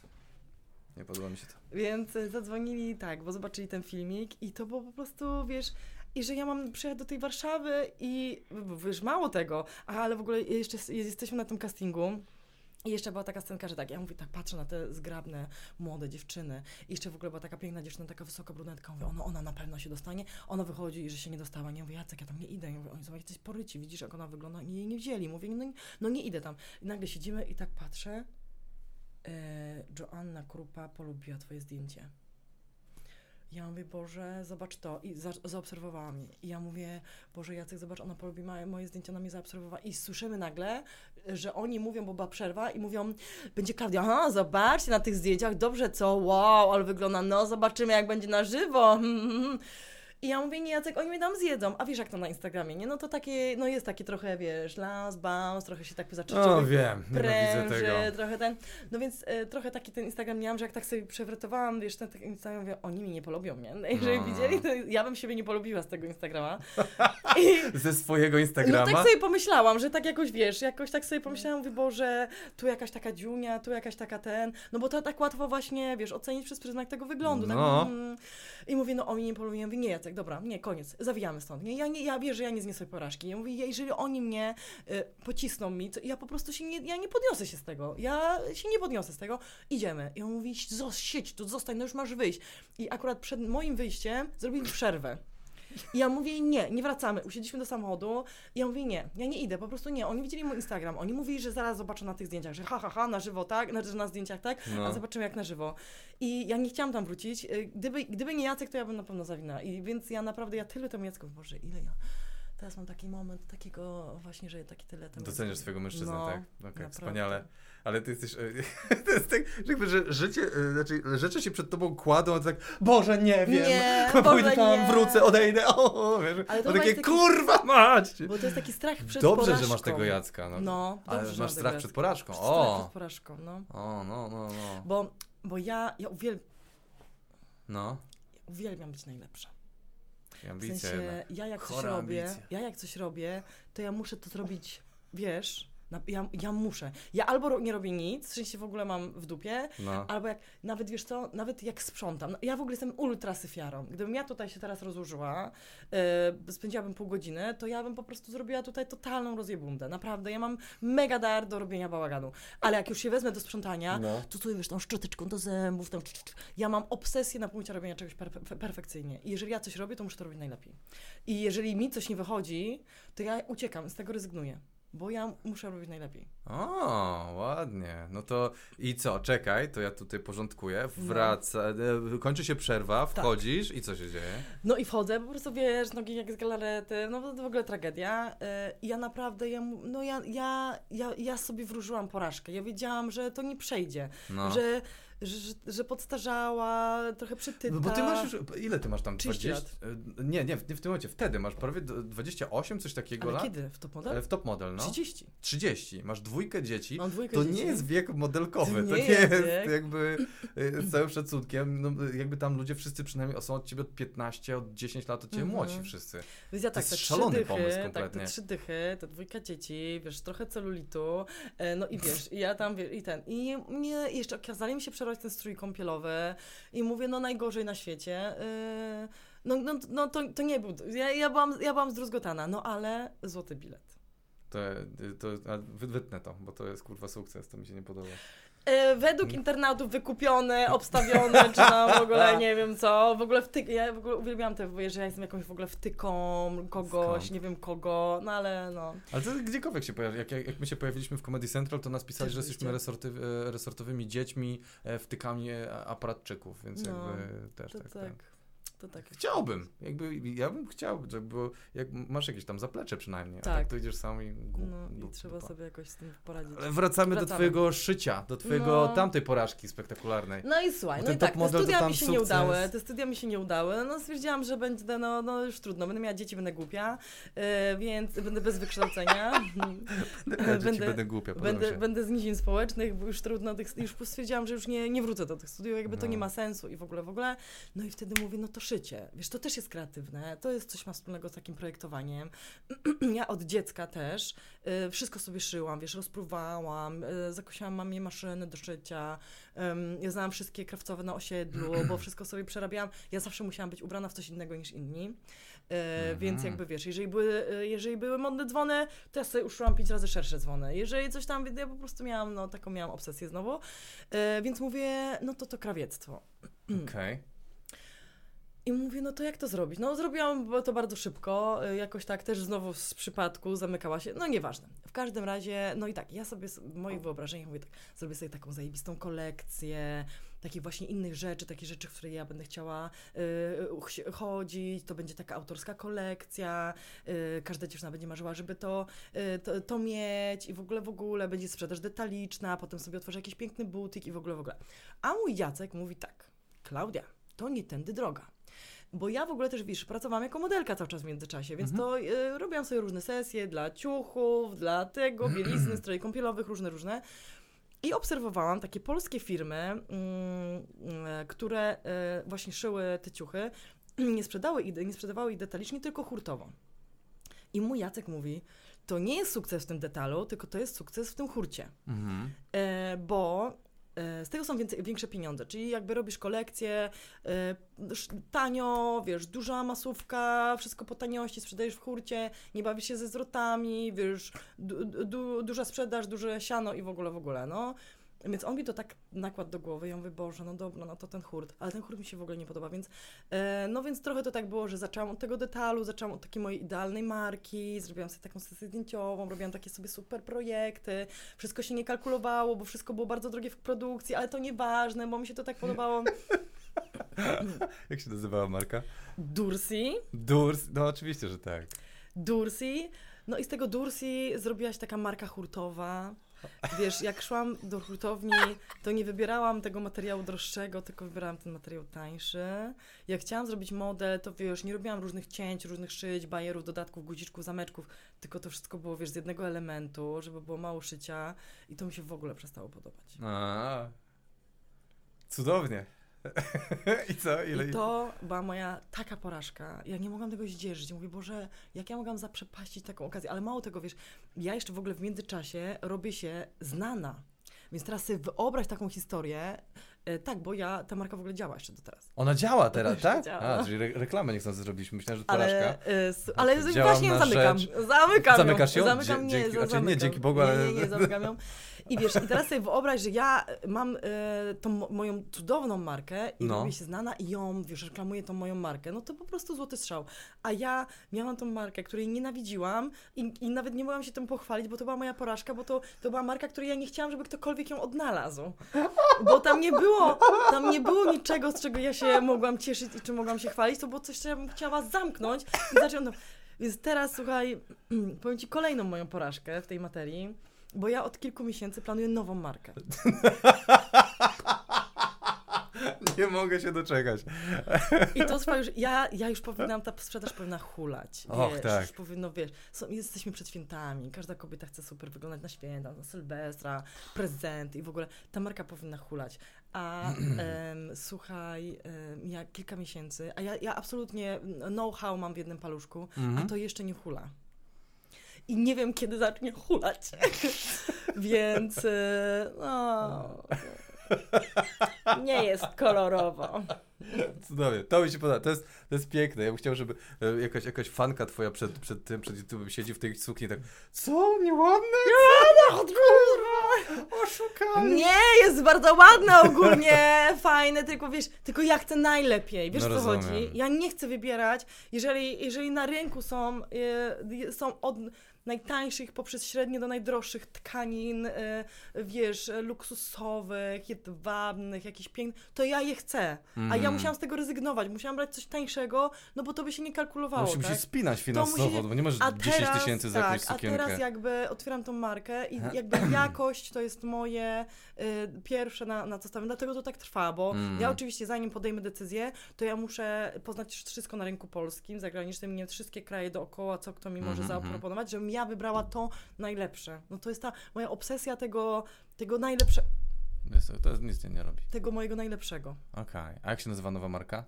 Nie podoba mi się to. Więc y, zadzwonili tak, bo zobaczyli ten filmik i to było po prostu, wiesz, i że ja mam przyjechać do tej Warszawy i wiesz, mało tego, ale w ogóle jeszcze jesteśmy na tym castingu. I jeszcze była taka scenka, że tak, ja mówię, tak patrzę na te zgrabne, młode dziewczyny. I jeszcze w ogóle była taka piękna dziewczyna, taka wysoka brunetka. Mówię, ona, ona na pewno się dostanie. Ona wychodzi i że się nie dostała. Nie mówię, Jacek, ja tam nie idę. Mówię, oni są jacyś poryci, widzisz, jak ona wygląda. Nie, jej nie wzięli. Mówię, no, nie- no nie idę tam. I nagle siedzimy i tak patrzę. E, Joanna Krupa polubiła twoje zdjęcie. Ja mówię, Boże, zobacz to. I za, zaobserwowała mnie. I ja mówię, Boże, Jacek, zobacz, ona polubi moje, zdjęcie, ona mnie zaobserwowała. I słyszymy nagle, że oni mówią, bo była przerwa i mówią, będzie Klaudia, aha, zobaczcie na tych zdjęciach, dobrze, co, wow, ale wygląda, no, zobaczymy, jak będzie na żywo. *laughs* I ja mówię, nie, Jacek, oni mnie tam zjedzą. A wiesz, jak to na Instagramie, nie? No to takie, no jest takie trochę, wiesz, las, bounce, trochę się tak zaczyna O, wiem, pręży, tego. trochę ten. No więc e, trochę taki ten Instagram miałam, że jak tak sobie przewrotowałam, wiesz, ten, ten Instagram, mówię, oni mnie nie polubią, nie? No, jeżeli No. widzieli, to ja bym siebie nie polubiła z tego Instagrama. *laughs* I, Ze swojego no Instagrama? tak sobie pomyślałam, że tak jakoś, wiesz, jakoś tak sobie pomyślałam, mówię, Boże, tu jakaś taka dziunia, tu jakaś taka ten, no bo to tak łatwo właśnie, wiesz, ocenić przez pryzmat tego wyglądu. No. Tak, mm. I mówię, no oni nie polubią, ja mówię, nie Jacek, dobra, nie, koniec, zawijamy stąd. Nie, ja, nie, ja wierzę, że ja nie zniosę porażki. Ja mówię, jeżeli oni mnie y, pocisną mi, to ja po prostu się nie, ja nie podniosę się z tego. Ja się nie podniosę z tego. Idziemy. I on mówi, "Zo- siedź tu, zostań, no już masz wyjść. I akurat przed moim wyjściem zrobili przerwę. I ja mówię, nie, nie wracamy. Usiedliśmy do samochodu i ja mówię, nie, ja nie idę, po prostu nie. Oni widzieli mój Instagram, oni mówili, że zaraz zobaczą na tych zdjęciach, że ha, ha, ha, na żywo, tak, znaczy na zdjęciach, tak, No. a zobaczymy jak na żywo. I ja nie chciałam tam wrócić. Y, Gdyby, gdyby nie Jacek, to ja bym na pewno zawinęła. I więc ja naprawdę, ja tyle temu Jackowi, Boże, ile ja... Teraz mam taki moment takiego właśnie, że taki tyle temu Doceniasz swojego mężczyznę, no, tak? Okej, naprawdę. wspaniale. Ale ty jesteś. e, *laughs* to jest tak, że życie, e, znaczy rzeczy się przed tobą kładą, a tak, Boże, nie wiem. Nie, *laughs* pójdę Boże, tam, nie. wrócę, odejdę. O, wiesz, Ale to o takie taki- kurwa *laughs* mać! Bo to jest taki strach przed Dobrze, porażką. że masz tego Jacka. No. No, Ale dobrze, że masz strach przed porażką. Strach przed O! porażką, no. O, no, no, no. Bo, bo ja, ja uwiel, No. uwielbiam być najlepsza. I W ambicja sensie, ja jak coś Chora robię, ambicja. ja jak coś robię, to ja muszę to zrobić, wiesz, na, ja, ja muszę. Ja albo ro, nie robię nic, w sensie w ogóle mam w dupie, No. albo jak, nawet wiesz co, nawet jak sprzątam. No, ja w ogóle jestem ultra syfiarą. Gdybym ja tutaj się teraz rozłożyła, yy, spędziłabym pół godziny, to ja bym po prostu zrobiła tutaj totalną rozjebundę. Naprawdę, ja mam mega dar do robienia bałaganu. Ale jak już się wezmę do sprzątania, No. to tu wiesz, tą szczoteczką do zębów, cz. ja mam obsesję na punkcie robienia czegoś perfe- perfekcyjnie. I jeżeli ja coś robię, to muszę to robić najlepiej. I jeżeli mi coś nie wychodzi, to ja uciekam, z tego rezygnuję. Bo ja muszę robić najlepiej. O, ładnie. No to i co? Czekaj, to ja tutaj porządkuję. Wraca, e, kończy się przerwa, Tak. wchodzisz i co się dzieje? No i wchodzę, po prostu wiesz, nogi jak z galarety, no to w ogóle tragedia. I ja naprawdę, ja, no ja, ja, ja, ja sobie wróżyłam porażkę. Ja wiedziałam, że to nie przejdzie, No. że, że, że podstarzała, trochę przytyta. No bo ty masz już, ile ty masz tam? 30 e, Nie, nie, w- nie w tym momencie, wtedy masz prawie d- 28, coś takiego Ale lat? kiedy? W top E, model? W top model, no. 30. 30. Masz dwójkę dzieci. Mam dwójkę To dzieci. nie jest wiek modelkowy, To to nie nie jest jest jakby e, z całym szacunkiem, no, jakby tam ludzie wszyscy przynajmniej są od ciebie od 15, od 10 lat od ciebie Mhm. młodsi wszyscy. Więc ja To tak, jest te trzy szalony dychy, pomysł tak, kompletnie. te trzy dychy, te dwójka dzieci, wiesz, trochę celulitu, e, no i wiesz, i ja tam, wie, i ten, i mnie jeszcze kazali mi się przebrać ten strój kąpielowy i mówię, no najgorzej na świecie, e, no, no, no to, to nie był, ja, ja, byłam, ja byłam zdruzgotana, no ale złoty bilet. To, to wytnę to, bo to jest kurwa sukces, to mi się nie podoba. E, według internautów wykupione, obstawione, czy tam w ogóle nie wiem co. W ogóle wtyk, ja w ogóle uwielbiam te, że ja jestem jakąś w ogóle wtyką kogoś, Skąd? nie wiem kogo, no ale no. Ale to gdziekolwiek się pojawi. Jak, jak, jak my się pojawiliśmy w Comedy Central, to nas pisali, że jesteśmy resorty, e, resortowymi dziećmi, e, wtykami aparatczyków, więc No, jakby też tak, tak, tak. To tak. Chciałbym, jakby ja bym chciał, było, jak masz jakieś tam zaplecze przynajmniej, a Tak. tak to idziesz sam i gu, No i trzeba dupa. sobie jakoś z tym poradzić. Ale wracamy, do Wracamy. twojego szycia, do twojego No. tamtej porażki spektakularnej. No i słuchaj, Bo no i tak, te model to studia mi się sukces. nie udały, te studia mi się nie udały, no stwierdziłam, że będzie, no, no już trudno, będę miała dzieci, będę głupia, e, więc będę bez wykształcenia, *laughs* dzieci będę- będę głupia, będę, się. będę z nizin społecznych, bo już trudno, tych, już stwierdziłam, że już nie, nie wrócę do tych studiów, jakby to No. nie ma sensu i w ogóle, w ogóle, no i wtedy mówię, no to szycie, wiesz, to też jest kreatywne, to jest coś ma wspólnego z takim projektowaniem, *clears throat* ja od dziecka też y, wszystko sobie szyłam, wiesz, rozpruwałam, y, zakosiłam mamie maszyny do szycia, ym, ja znałam wszystkie krawcowe na osiedlu, bo *clears throat* wszystko sobie przerabiałam. Ja zawsze musiałam być ubrana w coś innego niż inni. Y, Więc Mhm. jakby wiesz, jeżeli były, y, jeżeli były modne dzwony, to ja sobie uszyłam pięć razy szersze dzwony. Jeżeli coś tam, ja po prostu miałam, no taką miałam obsesję znowu. Y, Więc mówię, no to to krawiectwo. *clears throat* Okej. I mówię, no to jak to zrobić? No zrobiłam to bardzo szybko, y, jakoś tak też znowu z przypadku zamykała się, no nieważne. W każdym razie, no i tak, ja sobie s- w moich wyobrażeniach mówię tak, zrobię sobie taką zajebistą kolekcję, takich właśnie innych rzeczy, takie rzeczy, w które ja będę chciała y, chodzić, to będzie taka autorska kolekcja, y, każda dziewczyna będzie marzyła, żeby to, y, to, to mieć i w ogóle, w ogóle będzie sprzedaż detaliczna, potem sobie otworzę jakiś piękny butik i w ogóle, w ogóle. A mój Jacek mówi tak, Klaudia, to nie tędy droga. Bo ja w ogóle też, wiesz, pracowałam jako modelka cały czas w międzyczasie, więc to y, robiłam sobie różne sesje dla ciuchów, dla tego, bielizny, stroi kąpielowych, różne, różne. I obserwowałam takie polskie firmy, mm, mm, które y, właśnie szyły te ciuchy, *clears throat* nie, sprzedały, ich- nie sprzedawały ich detalicznie, tylko hurtowo. I mój Jacek mówi, to nie jest sukces w tym detalu, tylko to jest sukces w tym hurcie. Mhm. E, bo z tego są więcej, większe pieniądze, czyli jakby robisz kolekcję e, tanio, wiesz, duża masówka, wszystko po taniości, sprzedajesz w hurcie, nie bawisz się ze zwrotami, wiesz, du, du, duża sprzedaż, duże siano i w ogóle, w ogóle, no. Więc on mi to tak nakładł do głowy ja mówię, Boże, no dobra, no to ten hurt, ale ten hurt mi się w ogóle nie podoba, więc e, no więc trochę to tak było, że zaczęłam od tego detalu, zaczęłam od takiej mojej idealnej marki, zrobiłam sobie taką sesję zdjęciową, robiłam takie sobie super projekty, wszystko się nie kalkulowało, bo wszystko było bardzo drogie w produkcji, ale to nieważne, bo mi się to tak podobało. *laughs* Jak się nazywała marka? Dursi, Durs, no oczywiście, że tak. Dursi, no i z tego Dursi zrobiła się taka marka hurtowa. Wiesz, jak szłam do hurtowni, to nie wybierałam tego materiału droższego, tylko wybierałam ten materiał tańszy. Jak chciałam zrobić model, to wiesz, nie robiłam różnych cięć, różnych szyć, bajerów, dodatków, guziczków, zameczków, tylko to wszystko było, wiesz, z jednego elementu, żeby było mało szycia i to mi się w ogóle przestało podobać. A, cudownie. *laughs* I co? Ile? I to była moja taka porażka. Ja nie mogłam tego zdzierżyć. Mówię, Boże, jak ja mogłam zaprzepaścić taką okazję? Ale mało tego, wiesz, ja jeszcze w ogóle w międzyczasie robię się znana. Więc teraz sobie wyobraź taką historię. E, tak, bo ja, ta marka w ogóle działa jeszcze do teraz. Ona działa *laughs* teraz, tak? działa. A, czyli re reklamę niechcący zrobiliśmy. Myślałem, że porażka. Ale, e, ale właśnie zamykam. rzecz- Zamykam Zamykasz ją? Zamykam, Dzie- nie, dzięki- za- znaczy nie zamykam. dzięki Bogu, nie, ale- Nie, nie, zamykam ją. I wiesz, i teraz sobie wyobraź, że ja mam e, tą mo- moją cudowną markę i No. robię się znana i ją, wiesz, reklamuję tą moją markę. No to po prostu złoty strzał. A ja miałam tą markę, której nienawidziłam i, i nawet nie mogłam się tym pochwalić, bo to była moja porażka, bo to, to była marka, której ja nie chciałam, żeby ktokolwiek ją odnalazł. Bo tam nie było, tam nie było niczego, z czego ja się mogłam cieszyć i czym mogłam się chwalić, to było coś, co ja bym chciała zamknąć i zacząć. Więc teraz, słuchaj, *clears throat* powiem Ci kolejną moją porażkę w tej materii, bo ja od kilku miesięcy planuję nową markę. *laughs* Nie mogę się doczekać. I to trwa już, ja, ja już powinnam, ta sprzedaż powinna hulać, Och, wiesz, tak. już powinno, wiesz, są, jesteśmy przed świętami, każda kobieta chce super wyglądać na święta, na Sylwestra, prezenty i w ogóle ta marka powinna hulać. A *clears throat* em, słuchaj, ja kilka miesięcy, a ja, ja absolutnie know-how mam w jednym paluszku, Mhm. a to jeszcze nie hula. I nie wiem, kiedy zacznie hulać. *laughs* Więc, e, no... Nie jest kolorowo. Cudownie, to mi się podoba, to jest, to jest piękne. Ja bym chciał, żeby e, jakaś, jakaś fanka twoja przed, przed tym, przed YouTube'em siedzi w tej sukni i tak Co, nieładne? Kurwa! Oszukali! Nie, jest bardzo ładne ogólnie, *laughs* fajne, tylko wiesz, tylko ja chcę najlepiej, wiesz No co rozumiem. chodzi? Ja nie chcę wybierać, jeżeli, jeżeli na rynku są, y, są od najtańszych poprzez średnie do najdroższych tkanin, y, wiesz, luksusowych, jedwabnych, jakichś pięknych, to ja je chcę, a ja Mhm. musiałam z tego rezygnować, musiałam brać coś tańszego, no bo to by się nie kalkulowało, No się tak? musisz spinać finansowo, musi- bo nie A 10 teraz, tysięcy za tak, jakąś a teraz jakby otwieram tą markę i jakby *clears throat* jakość to jest moje y, pierwsze na, na co stawiam, dlatego to tak trwa, bo Mm. ja oczywiście zanim podejmę decyzję, to ja muszę poznać wszystko na rynku polskim, zagranicznym, nie wszystkie kraje dookoła, co kto mi może Mhm, zaproponować, żebym ja wybrała to najlepsze. No to jest ta moja obsesja tego, tego najlepsze, Wiesz co, to nic nie, robi. tego mojego najlepszego. Okej, a jak się nazywa nowa marka?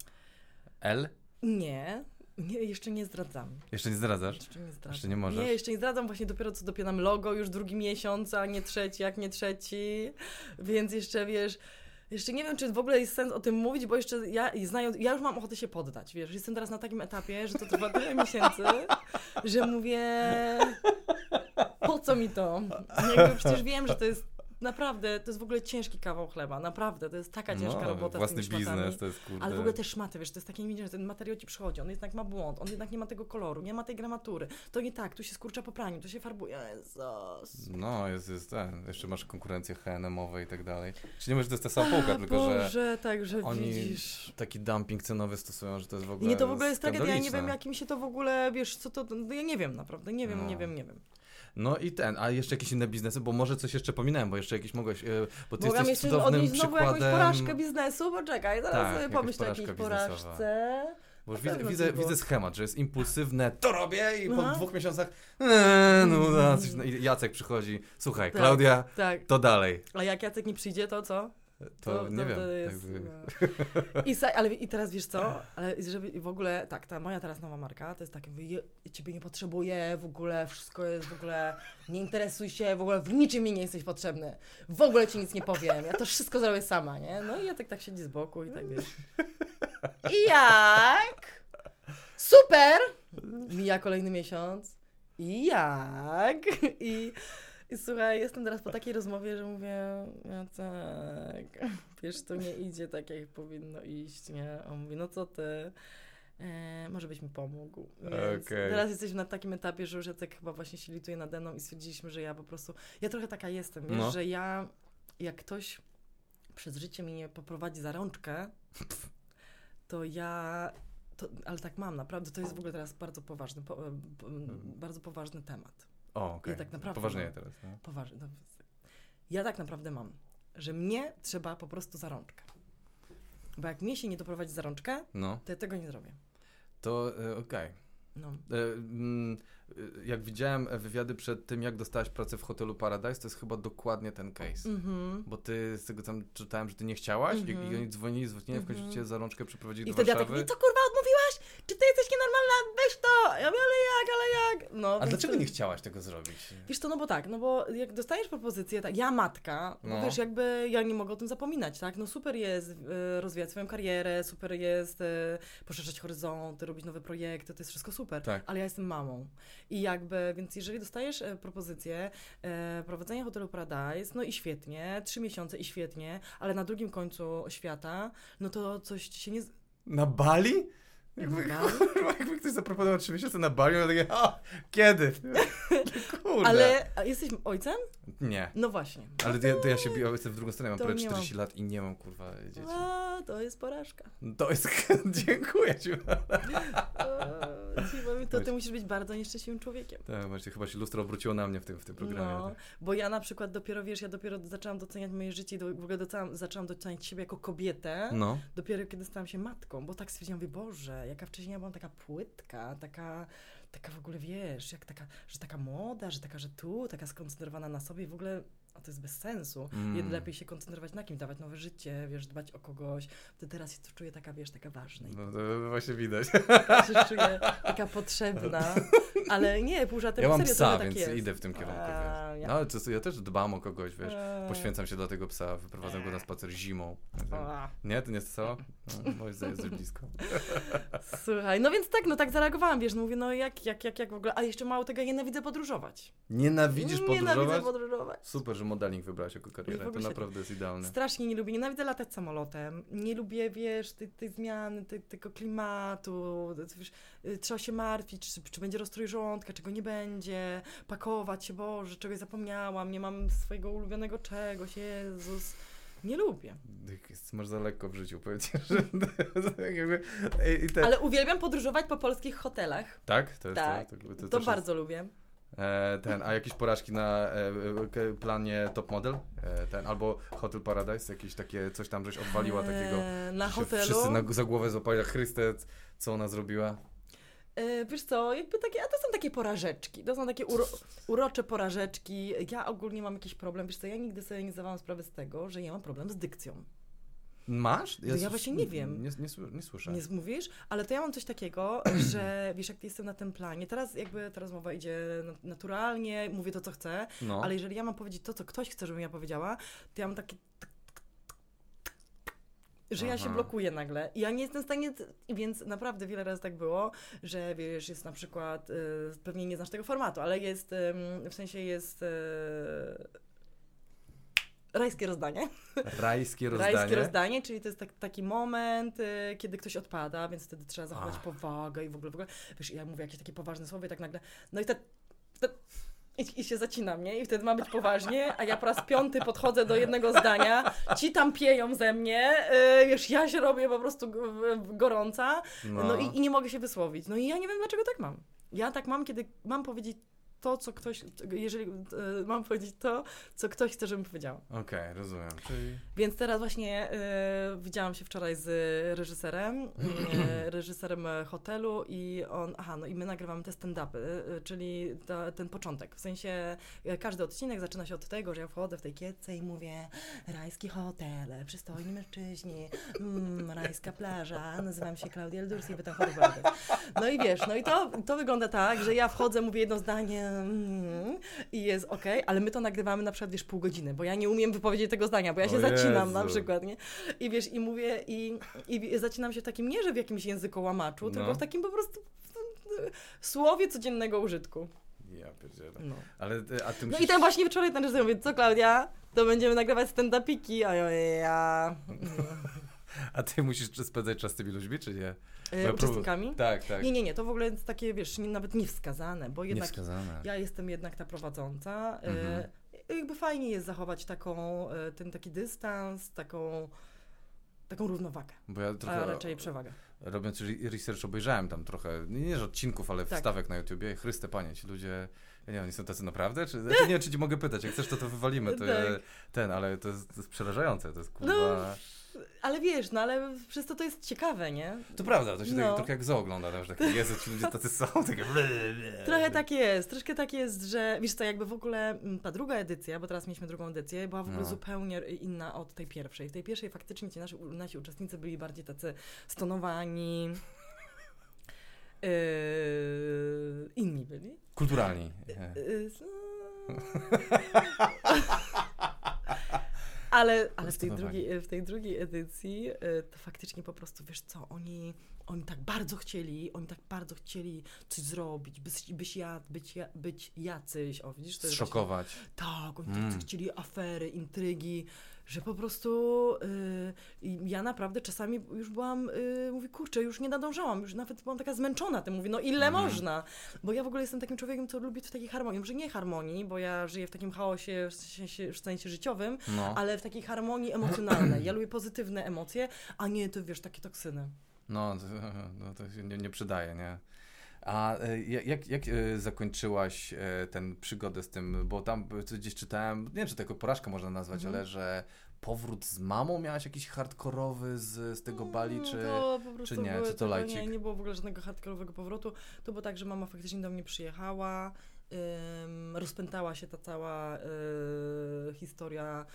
L? Nie, nie jeszcze nie zdradzam. Jeszcze nie zdradzasz? Jeszcze nie zdradzam. Jeszcze nie możesz? Nie, jeszcze nie zdradzam, właśnie dopiero co dopinam logo, już drugi miesiąc, a nie trzeci, jak nie trzeci. Więc jeszcze wiesz. Jeszcze nie wiem, czy w ogóle jest sens o tym mówić, bo jeszcze ja, znając, ja już mam ochotę się poddać, wiesz, jestem teraz na takim etapie, że to trwa tyle miesięcy, że mówię, po co mi to? Jakby przecież wiem, że to jest naprawdę, to jest w ogóle ciężki kawał chleba, naprawdę, to jest taka ciężka robota No, własny z tymi szmatami. biznes, to jest kurde. Ale w ogóle te szmaty, wiesz, to jest takie niewidzialne, że ten materiał ci przychodzi, on jednak ma błąd, on jednak nie ma tego koloru, nie ma tej gramatury. To nie tak, tu się skurcza po praniu, tu się farbuje. Jezus. No, jest, jest ten. Jeszcze masz konkurencję H&M-owe i tak dalej. Czy nie mówisz, że to jest ta sama półka, tylko że Boże, tak, że oni widzisz. taki dumping cenowy stosują, że to jest w I ogóle nie, to w ogóle jest tragedia, ja nie wiem, jak mi się to w ogóle, wiesz, co to, no ja nie wiem, naprawdę, nie wiem, No. nie wiem, nie wiem. No i ten, a jeszcze jakieś inne biznesy, bo może coś jeszcze pominąłem, bo jeszcze jakieś mogłeś, e, bo ty Mogłam jesteś jeszcze cudownym odnieść znowu przykładem... jakąś porażkę biznesu, poczekaj, zaraz Tak, jakaś pomyśl o jakiejś porażce. Bo już widzę, widzę, widzę schemat, że jest impulsywne, to robię i po Aha. dwóch miesiącach eee, no, no, no, i Jacek przychodzi, słuchaj, Tak. Klaudia, Tak, to dalej. a jak Jacek nie przyjdzie, to co? To, nie wiem. to jest, jakby- no. I, ale i teraz wiesz co? Ale żeby w ogóle, tak, ta moja teraz nowa marka to jest takie, mówię, "Je- ja ciebie nie potrzebuję, w ogóle wszystko jest w ogóle, nie interesuj się, w ogóle w niczym mi nie jesteś potrzebny. W ogóle ci nic nie powiem, ja to wszystko zrobię sama, nie? No i ja tak, tak siedzi z boku i tak wiesz. I jak? Super! Mija kolejny miesiąc. I jak? I, I słuchaj, jestem teraz po takiej rozmowie, że mówię, Jacek, *laughs* wiesz, to nie idzie tak, jak powinno iść, nie? On mówi, no co ty? E, może byś mi pomógł. Więc Okej. Teraz jesteśmy na takim etapie, że już Jacek chyba właśnie się lituje nade mną i stwierdziliśmy, że ja po prostu, ja trochę taka jestem, wiesz, No. że ja, jak ktoś przez życie mnie nie poprowadzi za rączkę, to ja, to, ale tak mam, naprawdę, to jest w ogóle teraz bardzo poważny, po, e, po, bardzo poważny temat. O, okej. tak naprawdę Poważnieje mam. teraz. No. Poważny. No, ja tak naprawdę mam, że mnie trzeba po prostu za rączkę. Bo jak mnie się nie doprowadzi za rączkę, no, to ja tego nie zrobię. to e, okej. No. E, mm, e, Jak widziałem wywiady przed tym, jak dostałaś pracę w hotelu Paradise, to jest chyba dokładnie ten case. Mhm. Bo ty z tego tam czytałem, że ty nie chciałaś i, Mhm. i oni dzwonili, dzwonili, w końcu Mhm. cię za rączkę przeprowadzili I do wtedy ja tak Warszawy. co kurwa odmówiłaś? Czy ty jesteś nienormalna? Weź to! Ja mówię, ale jak? No, A dlaczego to- nie chciałaś tego zrobić? Wiesz to, no bo tak, no bo jak dostajesz propozycję, tak, ja matka, no. Wiesz, jakby ja nie mogę o tym zapominać, tak? No super jest e, rozwijać swoją karierę, super jest e, poszerzać horyzonty, robić nowe projekty, to jest wszystko super, Tak. ale ja jestem mamą. I jakby, więc jeżeli dostajesz e, propozycję e, prowadzenia hotelu Paradise, no i świetnie, trzy miesiące i świetnie, ale na drugim końcu świata, no to coś ci się nie... Na Bali? Jakby, *laughs* kurwa, jakby ktoś zaproponował trzy miesiące na Bali, to takie, a, kiedy? *laughs* Kurde. Ale a jesteś ojcem? Nie. No właśnie. Ale to ja, to ja się biję, jestem w drugą stronę, mam To prawie nie 40 lat i nie mam, kurwa, dzieci. A, to jest porażka. To jest, *laughs* dziękuję ci. O, ci powiem, to ty musisz być bardzo nieszczęśliwym człowiekiem. Tak, właśnie chyba się lustro obróciło na mnie w tym, w tym programie. No, bo ja na przykład dopiero, wiesz, ja dopiero zaczęłam doceniać moje życie i do, w ogóle zaczęłam doceniać siebie jako kobietę, No. dopiero kiedy stałam się matką, bo tak stwierdziłam, mówię, Boże, jaka wcześniej ja byłam taka płytka, taka, taka w ogóle, wiesz, jak taka, że taka moda, że taka, że tu, taka skoncentrowana na sobie, w ogóle, a to jest bez sensu. Mm. Lepiej się koncentrować na kimś, dawać nowe życie, wiesz, dbać o kogoś. To teraz się czuję taka, wiesz, taka ważna No to właśnie widać. ja się czuję taka potrzebna. *laughs* Ale nie, pół żartem, Ja mam serio, psa, tak więc jest. idę w tym kierunku, A, wiesz. No, ale to, ja też dbam o kogoś, wiesz. Poświęcam się dla tego psa, wyprowadzam go na spacer zimą. A. Nie, to nie jest co? No, moim zdaniem jesteś blisko. *laughs* Słuchaj, no więc tak, no tak zareagowałam, wiesz, no mówię, no jak, jak, jak, jak w ogóle, a jeszcze mało tego, ja nienawidzę podróżować. Nienawidzisz podróżować? Nienawidzę podróżować. Super, że modeling wybrałaś jako w karierę. To naprawdę jest idealne. Strasznie nie lubię, nienawidzę latać samolotem, nie lubię, wiesz, tej, tej zmiany, tej, tego klimatu, wiesz, y, trzeba się martwić, czy, czy będzie rozstrój żołądka, czego nie będzie, pakować się, Boże, czegoś zapomniałam, nie mam swojego ulubionego czegoś, Jezus, nie lubię. Jest- Masz za lekko w życiu, powiem ci, *laughs* że... tak. Ale uwielbiam podróżować po polskich hotelach, Tak? To jest Tak, to, to, to, też bardzo lubię. E, ten, a jakieś porażki na e, e, planie Top Model? E, ten, albo Hotel Paradise, jakieś takie, coś tam, żeś odwaliła takiego... Eee, na hotelu. Wszyscy na, za głowę złapali, Chryste, co ona zrobiła? E, Wiesz co, jakby takie, a to są takie porażeczki, to są takie uro, urocze porażeczki. Ja ogólnie mam jakiś problem, wiesz co, ja nigdy sobie nie zdawałam sprawy z tego, że ja mam problem z dykcją. Masz? No ja właśnie nie wiem. Nie, nie, nie słyszę. Nie mówisz? Ale to ja mam coś takiego, *clears throat* że wiesz, jak jestem na tym planie, teraz jakby ta rozmowa idzie na- naturalnie, mówię to, co chcę, No. ale jeżeli ja mam powiedzieć to, co ktoś chce, żebym ja powiedziała, to ja mam takie... Że ja się Aha. blokuję nagle. I ja nie jestem w stanie. Więc naprawdę wiele razy tak było, że wiesz, jest na przykład. Y, pewnie nie znasz tego formatu, ale jest. ym, w sensie jest. Y, rajskie rozdanie. Rajskie rozdanie. Rajskie rozdanie, czyli to jest tak, taki moment, y, kiedy ktoś odpada, więc wtedy trzeba zachować Ach. powagę i w ogóle, w ogóle. Wiesz, ja mówię jakieś takie poważne słowa i tak nagle. No i tak. tak i, I się zacinam, nie? I wtedy ma być poważnie, a ja po raz piąty podchodzę do jednego zdania, ci tam pieją ze mnie, y, wiesz, ja się robię po prostu gorąca, no, i, i nie mogę się wysłowić. No i ja nie wiem, dlaczego tak mam. Ja tak mam, kiedy mam powiedzieć to, co ktoś, jeżeli y, mam powiedzieć to, co ktoś chce, żebym powiedziała. Okej, rozumiem. Czyli... Więc teraz właśnie y, widziałam się wczoraj z reżyserem, y, *clears throat* reżyserem e, hotelu i on, aha, no i my nagrywamy te stand-upy, y, czyli ta, ten początek. W sensie każdy odcinek zaczyna się od tego, że ja wchodzę w tej kietce i mówię rajski hotel, przystojni mężczyźni, mm, rajska plaża, nazywam się Klaudia Eldursi, wy tam. No i wiesz, no i to, to wygląda tak, że ja wchodzę, mówię jedno zdanie i jest okej, ale my to nagrywamy na przykład, wiesz, pół godziny, bo ja nie umiem wypowiedzieć tego zdania, bo ja się O zacinam na Jezu. przykład, nie? I wiesz, i mówię, i, i zacinam się w takim, nie że w jakimś języku łamaczu, No. tylko w takim po prostu słowie codziennego użytku. Ja pierdzielę. No. Ale, y, a ty No musisz... i ten właśnie wczoraj ten reżyser mówi, co Klaudia, to będziemy nagrywać stand-upiki, a ja, ja *laughs* A ty musisz spędzać czas z tymi ludźmi, czy nie? Ja uczestnikami. Tak, tak. Nie, nie, nie, to w ogóle jest takie, wiesz, nie, nawet niewskazane, bo jednak Niewskazane. ja jestem jednak ta prowadząca. Mhm. E, jakby fajnie jest zachować taką, e, ten taki dystans, taką, taką równowagę, Bo ja a trochę raczej przewagę. robiąc re- research obejrzałem tam trochę, nie, że odcinków, ale Tak. wstawek na YouTubie. Chryste panie, ci ludzie, ja nie wiem, oni są tacy naprawdę? Czy, znaczy, nie wiem, czy ci mogę pytać, jak chcesz, to to wywalimy, to ja, Tak. ten, ale to jest, to jest przerażające, to jest kurwa... No, Ale wiesz, no ale przez to to jest ciekawe, nie? To prawda, to się No. tak, trochę jak zoo ogląda, tam, że takie, Jezu, ci ludzie tacy są, *laughs* takie... Trochę tak jest, troszkę tak jest, że wiesz co, jakby w ogóle mm, ta druga edycja, bo teraz mieliśmy drugą edycję, była w ogóle No. zupełnie inna od tej pierwszej. W tej pierwszej faktycznie ci nasi, nasi uczestnicy byli bardziej tacy stonowani. Yy, inni byli. Kulturalni. Nie. Yy, *laughs* *laughs* Ale, ale w, tej drugiej, w tej drugiej edycji y, to faktycznie po prostu, wiesz co, oni, oni tak bardzo chcieli, oni tak bardzo chcieli coś zrobić, być, być, ja, być, ja, być jacyś, o widzisz, to Zszokować. Właśnie, tak, oni Mm. tak chcieli afery, intrygi, że po prostu y, i ja naprawdę czasami już byłam, y, mówię, kurczę, już nie nadążałam, już nawet byłam taka zmęczona tym, mówię, no ile Mhm. można? Bo ja w ogóle jestem takim człowiekiem, co lubi w takiej harmonii, może nie harmonii, bo ja żyję w takim chaosie w sensie, w sensie życiowym, No, ale w takiej harmonii emocjonalnej. Ja lubię pozytywne emocje, a nie to, wiesz, takie toksyny. no, to, no to się nie, nie przydaje, nie? A e, jak, jak, e, zakończyłaś e, ten przygodę z tym, bo tam gdzieś czytałem, nie wiem, czy to jako porażkę można nazwać, Mhm. ale że powrót z mamą miałaś jakiś hardkorowy z, z tego Bali, Mm, czy... to po czy nie? były Czy to lajcik? Nie, nie było w ogóle żadnego hardkorowego powrotu. To było tak, że mama faktycznie do mnie przyjechała, ym, rozpętała się ta cała y, historia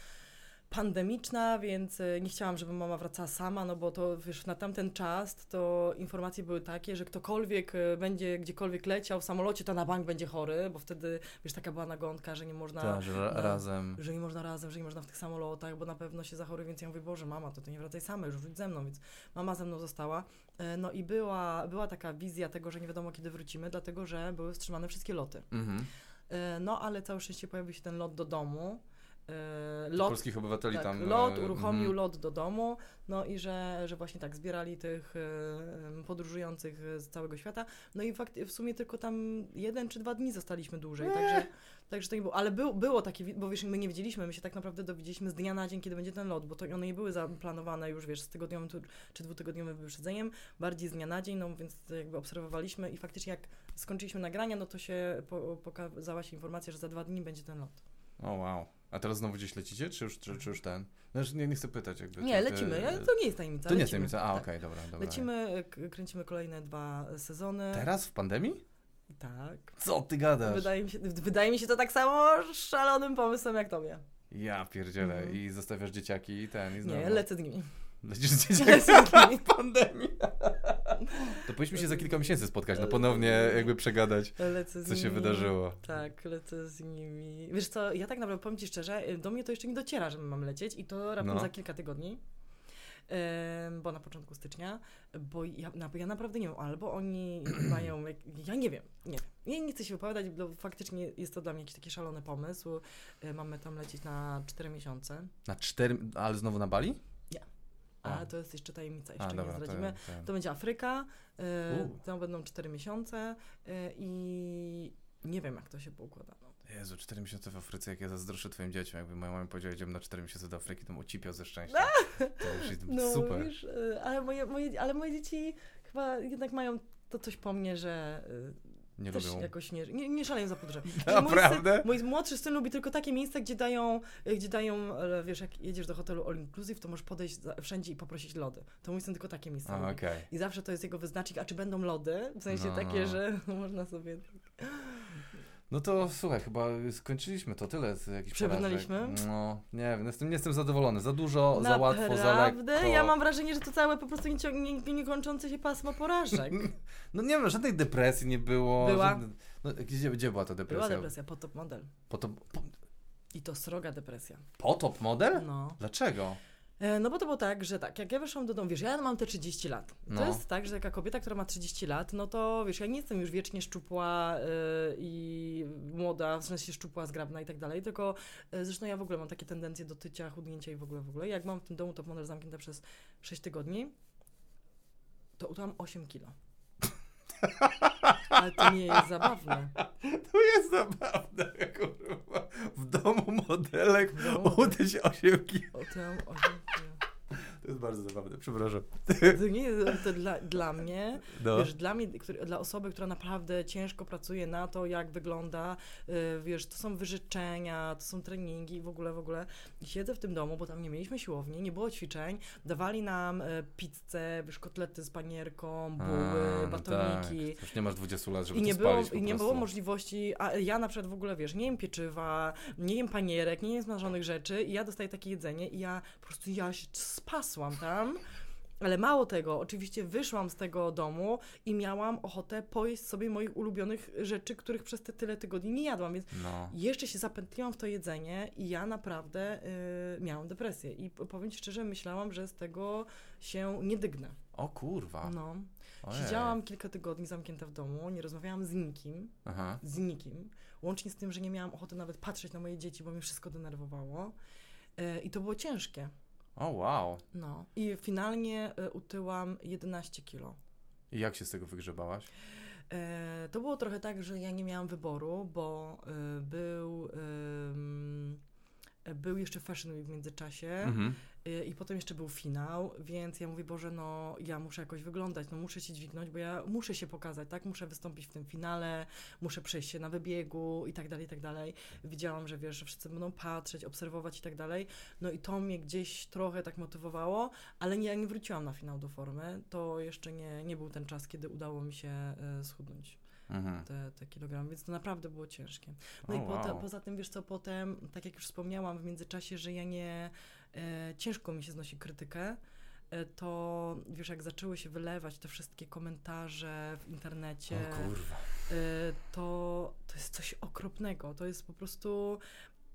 pandemiczna, więc y, nie chciałam, żeby mama wracała sama, no bo to wiesz, na tamten czas to informacje były takie, że ktokolwiek y, będzie gdziekolwiek leciał w samolocie, to na bank będzie chory, bo wtedy, wiesz, taka była nagonka, że nie można... Tak, że no, razem. Że nie można razem, że nie można w tych samolotach, bo na pewno się zachoruje, więc ja mówię, Boże, mama, to ty nie wracaj sama, już wróć ze mną, więc mama ze mną została. E, No i była, była taka wizja tego, że nie wiadomo kiedy wrócimy, dlatego że były wstrzymane wszystkie loty. Mhm. E, No ale całe szczęście pojawił się ten lot do domu. E, Lot, Lot, polskich obywateli tak, tam. lot e, uruchomił mhm. lot do domu, no i że, że właśnie tak zbierali tych e, podróżujących z całego świata. No i fakt, w sumie tylko tam jeden czy dwa dni zostaliśmy dłużej, także, także to nie było. Ale był, było takie, bo wiesz, my nie wiedzieliśmy, my się tak naprawdę dowiedzieliśmy z dnia na dzień, kiedy będzie ten lot, bo to one nie były zaplanowane już, wiesz, z tygodniowym czy dwutygodniowym wyprzedzeniem, bardziej z dnia na dzień, no więc to jakby obserwowaliśmy i faktycznie jak skończyliśmy nagrania, no to się po, pokazała się informacja, że za dwa dni będzie ten lot. O wow. A teraz znowu gdzieś lecicie, czy już, czy, czy już ten? No, już nie, nie chcę pytać jakby. Nie, ty- lecimy. To nie jest tajemnica. To nie jest tajemnica. A, Tak. okej, dobra, dobra. Lecimy, kręcimy kolejne dwa sezony. Teraz w pandemii? Tak. Co ty gadasz? Wydaje mi, się, wydaje mi się to tak samo szalonym pomysłem jak tobie. Ja pierdzielę. Mhm. I zostawiasz dzieciaki i ten, i znowu. Nie, lecę z nimi. Lecisz z *laughs* dzieciaki Lecę z nimi. w To powinniśmy się za kilka miesięcy spotkać, no ponownie jakby przegadać, co się wydarzyło. Tak, lecę z nimi. Wiesz co, ja tak naprawdę powiem Ci szczerze, do mnie to jeszcze nie dociera, że my mamy lecieć i to raptem No. za kilka tygodni. Bo na początku stycznia, bo ja, na- ja naprawdę nie wiem, albo oni *clears throat* mają, jak, ja nie wiem, nie wiem. Nie, nie chcę się wypowiadać, bo faktycznie jest to dla mnie jakiś taki szalony pomysł. E, Mamy tam lecieć na 4 miesiące, Na cztery, ale znowu na Bali? A A. to jest jeszcze tajemnica, jeszcze A, nie dobra, zdradzimy. to, To będzie Afryka, U. tam będą 4 miesiące e, i nie wiem, jak to się poukłada. No. Jezu, 4 miesiące w Afryce, jak ja zazdroszczę twoim dzieciom, jakby moja mama powiedziała, idziemy na 4 miesiące do Afryki, to bym ucipiał ze szczęścia. To już jest No, super. Wiesz, y, ale, moje, moje, ale moje dzieci chyba jednak mają to coś po mnie, że y, Nie też lubią. jakoś nie, nie, nie szaleją za podróże. Naprawdę? *laughs* Mój, syn, mój młodszy syn lubi tylko takie miejsca, gdzie dają, y, gdzie dają, e, wiesz, jak jedziesz do hotelu all inclusive, to możesz podejść wszędzie i poprosić lody. To mój syn tylko takie miejsca A, okej. I zawsze to jest jego wyznacznik, a czy będą lody? W sensie No, takie, no. że *laughs* można sobie... No to słuchaj, chyba skończyliśmy to tyle z jakichś Przebrnęliśmy? No, nie wiem, jestem, nie jestem zadowolony. Za dużo, za łatwo, za Naprawdę? lekko. Ja mam wrażenie, że to całe po prostu niekończące się pasmo porażek. *laughs* No nie wiem, żadnej depresji nie było. Była. No, gdzie, gdzie była ta depresja? Była depresja, potop model. Potop, po, I to sroga depresja. potop model? No. Dlaczego? E, No bo to było tak, że tak, jak ja weszłam do domu, wiesz, ja mam te 30 lat. To No. jest tak, że taka kobieta, która ma 30 lat, no to wiesz, ja nie jestem już wiecznie szczupła y, i młoda, w sensie szczupła, zgrabna i tak dalej, tylko y, zresztą ja w ogóle mam takie tendencje do tycia, chudnięcia i w ogóle, w ogóle. Jak mam w tym domu top model zamknięte przez 6 tygodni, to utyłam 8 kilo. Ale to nie jest zabawne. *laughs* To jest zabawne, kurwa. W domu modelek utyć 8 kg. Utyłam 8 kilo. To jest bardzo zabawne, przepraszam. To nie jest to dla, dla mnie, No. Wiesz, dla mnie, który, dla osoby, która naprawdę ciężko pracuje na to, jak wygląda, y, wiesz, to są wyrzeczenia, to są treningi i w ogóle, w ogóle. I siedzę w tym domu, bo tam nie mieliśmy siłowni, nie było ćwiczeń, dawali nam y, pizzę, wiesz, kotlety z panierką, buły, A, no batoniki. Tak. Już nie masz 20 lat, żeby I nie, to było, I nie było możliwości, a ja na przykład w ogóle, wiesz, nie jem pieczywa, nie jem panierek, nie jem smażonych rzeczy i ja dostaję takie jedzenie i ja po prostu, ja się spasłam tam. Ale mało tego, oczywiście wyszłam z tego domu i miałam ochotę pojeść sobie moich ulubionych rzeczy, których przez te tyle tygodni nie jadłam, więc No. jeszcze się zapętliłam w to jedzenie i ja naprawdę y, miałam depresję. I powiem Ci szczerze, myślałam, że z tego się nie dygnę. O kurwa. No. Ojej. Siedziałam kilka tygodni zamknięta w domu, nie rozmawiałam z nikim, Aha. z nikim, łącznie z tym, że nie miałam ochoty nawet patrzeć na moje dzieci, bo mnie wszystko denerwowało. E, I to było ciężkie. O wow. No. I finalnie e, utyłam 11 kilo. I jak się z tego wygrzebałaś? E, to było trochę tak, że ja nie miałam wyboru, bo e, był, był jeszcze Fashion Week w międzyczasie Mhm. e, i potem jeszcze był finał, więc ja mówię, Boże, no ja muszę jakoś wyglądać, no muszę się dźwignąć, bo ja muszę się pokazać, tak? Muszę wystąpić w tym finale, muszę przejść się na wybiegu i tak dalej, i tak dalej. Widziałam, że wiesz, że wszyscy będą patrzeć, obserwować i tak dalej. No i to mnie gdzieś trochę tak motywowało, ale nie, ja nie wróciłam na finał do formy. To jeszcze nie, nie był ten czas, kiedy udało mi się e, schudnąć Mhm. te, te kilogramy, więc to naprawdę było ciężkie. No O, i wow. poza tym, wiesz co, potem, tak jak już wspomniałam w międzyczasie, że ja nie, e, ciężko mi się znosi krytykę, e, to wiesz, jak zaczęły się wylewać te wszystkie komentarze w internecie, e, to, to jest coś okropnego. To jest po prostu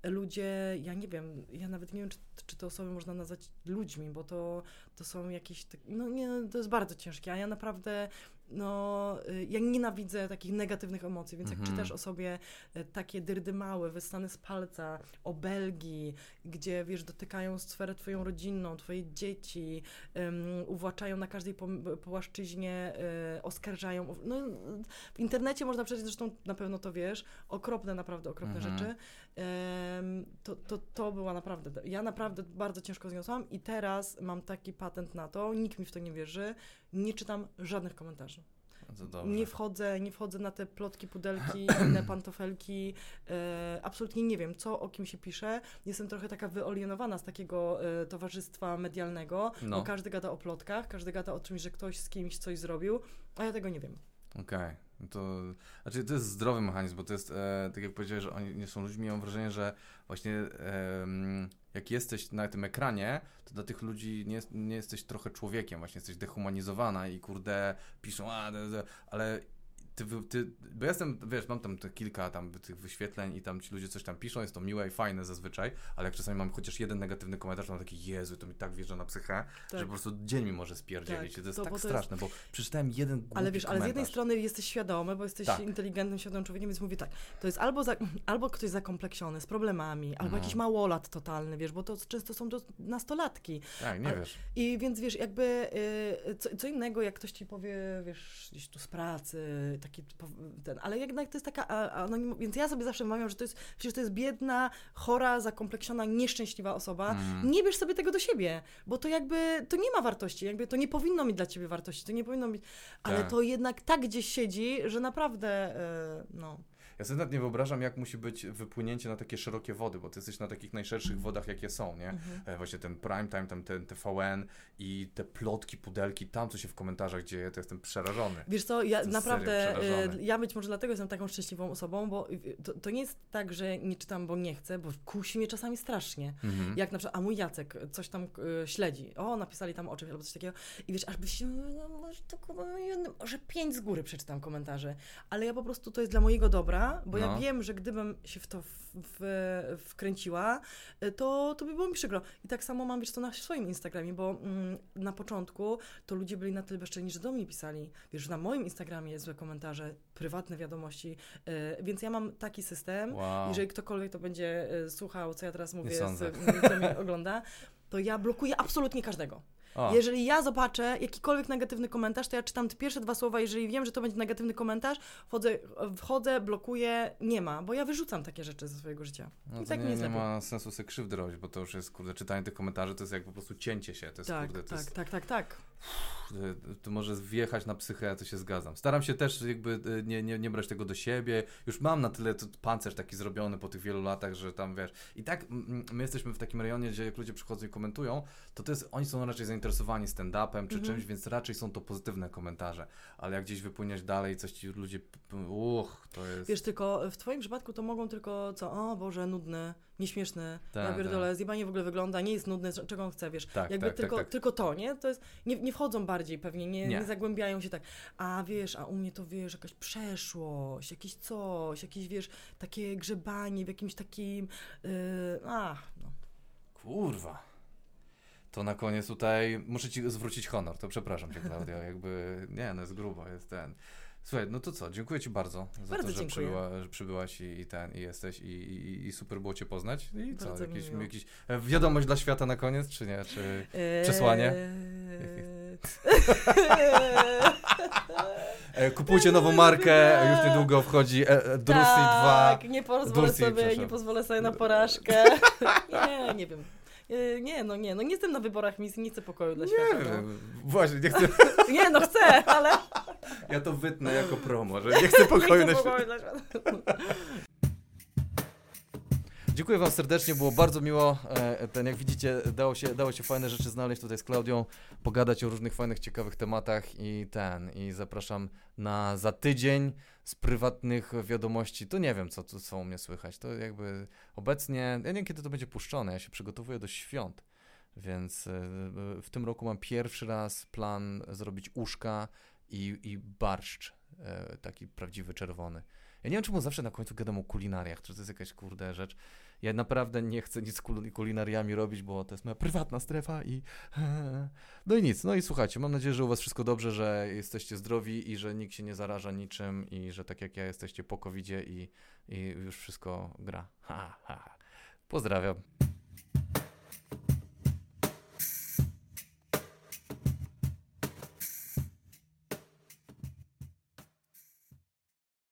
ludzie, ja nie wiem, ja nawet nie wiem, czy, czy te osoby można nazwać ludźmi, bo to, to są jakieś, tak- no nie, to jest bardzo ciężkie, a ja naprawdę, no, y, ja nienawidzę takich negatywnych emocji, więc jak Mhm. czytasz o sobie y, takie dyrdymały, wystane z palca, obelgi, gdzie, wiesz, dotykają sferę twoją rodzinną, twoje dzieci, um, uwłaczają na każdej płaszczyźnie, y, oskarżają, no, w internecie można przeczytać, zresztą na pewno to wiesz, okropne, naprawdę okropne Mhm. rzeczy, to, to, to była naprawdę, ja naprawdę bardzo ciężko zniosłam i teraz mam taki patent na to, nikt mi w to nie wierzy, nie czytam żadnych komentarzy. Nie wchodzę, nie wchodzę na te plotki, pudelki, *clears throat* inne pantofelki, e, absolutnie nie wiem, co o kim się pisze. Jestem trochę taka wyolionowana z takiego e, towarzystwa medialnego, No. bo każdy gada o plotkach, każdy gada o czymś, że ktoś z kimś coś zrobił, a ja tego nie wiem. Okej. No To, znaczy to jest zdrowy mechanizm, bo to jest, e, tak jak powiedziałeś, że oni nie są ludźmi, mam wrażenie, że właśnie em, jak jesteś na tym ekranie, to dla tych ludzi nie, nie jesteś trochę człowiekiem, właśnie jesteś dehumanizowana i kurde, piszą, a, ale ty, ty, bo ja jestem, wiesz, mam tam te kilka tam tych wyświetleń i tam ci ludzie coś tam piszą, jest to miłe i fajne zazwyczaj, ale jak czasami mam chociaż jeden negatywny komentarz, to mam taki, Jezu, to mi tak wjeżdża na psychę, że po prostu dzień mi może spierdzielić Tak, to jest to- tak bo to jest- straszne, bo przeczytałem jeden głupi Ale wiesz, ale z jednej komentarz. strony jesteś świadomy, bo jesteś Tak. inteligentnym, świadomym człowiekiem, więc mówię tak, to jest albo, za, albo ktoś zakompleksiony, z problemami, albo No. jakiś małolat totalny, wiesz, bo to często są do, nastolatki. Tak, nie Ale- wiesz. I więc wiesz, jakby y, co, co innego, jak ktoś ci powie, wiesz, gdzieś tu z pracy, taki ten, ale jednak to jest taka anonim, więc ja sobie zawsze mawiam, że to jest, przecież to jest biedna, chora, zakompleksiona, nieszczęśliwa osoba. Mm. Nie bierz sobie tego do siebie, bo to jakby, to nie ma wartości, jakby to nie powinno mieć dla ciebie wartości, to nie powinno mieć, ale Tak. to jednak tak gdzieś siedzi, że naprawdę, y, no. Ja sobie nawet nie wyobrażam, jak musi być wypłynięcie na takie szerokie wody, bo ty jesteś na takich najszerszych wodach, jakie są, nie? Mhm. E, Właśnie ten prime time, tam ten TVN i te plotki, pudelki, tam co się w komentarzach dzieje, to jestem przerażony. Wiesz co, ja Jestem naprawdę, y, ja być może dlatego jestem taką szczęśliwą osobą, bo to, to nie jest tak, że nie czytam, bo nie chcę, bo kusi mnie czasami strasznie. Mhm. Jak na przykład, a mój Jacek coś tam y, śledzi, o, napisali tam o czymś albo coś takiego i wiesz, aż by się, no, może to jednym- może pięć z góry przeczytam komentarzy, ale ja po prostu, to jest dla mojego dobra, bo ja No. wiem, że gdybym się w to w, w, wkręciła, y, to, to by było mi przykro. I tak samo mam, wiesz co, na swoim Instagramie, bo mm, na początku to ludzie byli na tyle bezczelni, że do mnie pisali, wiesz, na moim Instagramie jest złe komentarze, prywatne wiadomości, y, więc ja mam taki system, Wow. jeżeli ktokolwiek to będzie y, słuchał, co ja teraz mówię, z, y, kto mnie ogląda, to ja blokuję absolutnie każdego. O, Jeżeli ja zobaczę jakikolwiek negatywny komentarz, to ja czytam te pierwsze dwa słowa, jeżeli wiem, że to będzie negatywny komentarz, wchodzę, wchodzę blokuję, nie ma, bo ja wyrzucam takie rzeczy ze swojego życia. no I tak nie, nie lepiej. ma sensu sobie krzywdy robić, bo to już jest, kurde, czytanie tych komentarzy to jest jak po prostu cięcie się, to jest, Tak, kurde, to tak, jest, tak, tak, tak. kurde, to może wjechać na psychę, ja to się zgadzam. Staram się też jakby y, nie, nie, nie brać tego do siebie, już mam na tyle pancerz taki zrobiony po tych wielu latach, że tam, wiesz, i tak mm, my jesteśmy w takim rejonie, gdzie jak ludzie przychodzą i komentują, to to jest, oni są raczej zainteresowani stand-upem czy Mhm. czymś, więc raczej są to pozytywne komentarze, ale jak gdzieś wypłyniesz dalej, coś ci ludzie, uch, to jest... Wiesz, tylko w twoim przypadku to mogą tylko co, o Boże, nudny, nieśmieszny, Tak, ja pierdolę, zjebanie w ogóle wygląda, nie jest nudny, c- czego on chce, wiesz. Tak, Jakby tak, tylko, tak, tak. tylko to, nie? To jest, nie, nie wchodzą bardziej pewnie, nie, Nie. nie. zagłębiają się tak. A wiesz, a u mnie to wiesz, jakaś przeszłość, jakieś coś, jakieś wiesz, takie grzebanie w jakimś takim, yy, ach, no. Kurwa. To na koniec tutaj muszę ci zwrócić honor, to przepraszam cię, Klaudia, *laughs* jakby, nie, no jest grubo, jest ten. Słuchaj, no to co, dziękuję ci bardzo za Bardzo to, że, przybyła, że przybyłaś i, i ten, i jesteś, i, i, i super było cię poznać. I co, Bardzo miło. jakiś e, wiadomość dla świata na koniec, czy nie, czy... Eee, Przesłanie? *laughs* E, kupujcie nową markę, już niedługo wchodzi e, e, Drusy 2. tak, nie pozwolę sobie, nie pozwolę sobie na porażkę. *laughs* nie, nie wiem. Eee, Nie, no nie, no nie jestem na wyborach misji, nie chcę pokoju dla Nie świata. wiem, właśnie, nie chcę, No. *laughs* Nie, no chcę, ale ja to wytnę jako promo, że nie chcę pokoju *laughs* nie na chcę pokoju dla świata. *laughs* Dziękuję Wam serdecznie, było bardzo miło. E, Ten, jak widzicie, dało się, dało się fajne rzeczy znaleźć tutaj z Klaudią, pogadać o różnych fajnych, ciekawych tematach i ten, i zapraszam na za tydzień z prywatnych wiadomości. To nie wiem, co tu co u mnie słychać. To jakby obecnie, ja nie wiem, kiedy to będzie puszczone, ja się przygotowuję do świąt. Więc e, w tym roku mam pierwszy raz plan zrobić uszka i, i barszcz, e, taki prawdziwy czerwony. Ja nie wiem, czemu zawsze na końcu gadam o kulinariach, czy to jest jakaś kurde rzecz. Ja naprawdę nie chcę nic z kul- kulinariami robić, bo to jest moja prywatna strefa i... No i nic, no i słuchajcie, mam nadzieję, że u was wszystko dobrze, że jesteście zdrowi i że nikt się nie zaraża niczym i że tak jak ja jesteście po covidzie i, i już wszystko gra. Ha, ha. Pozdrawiam.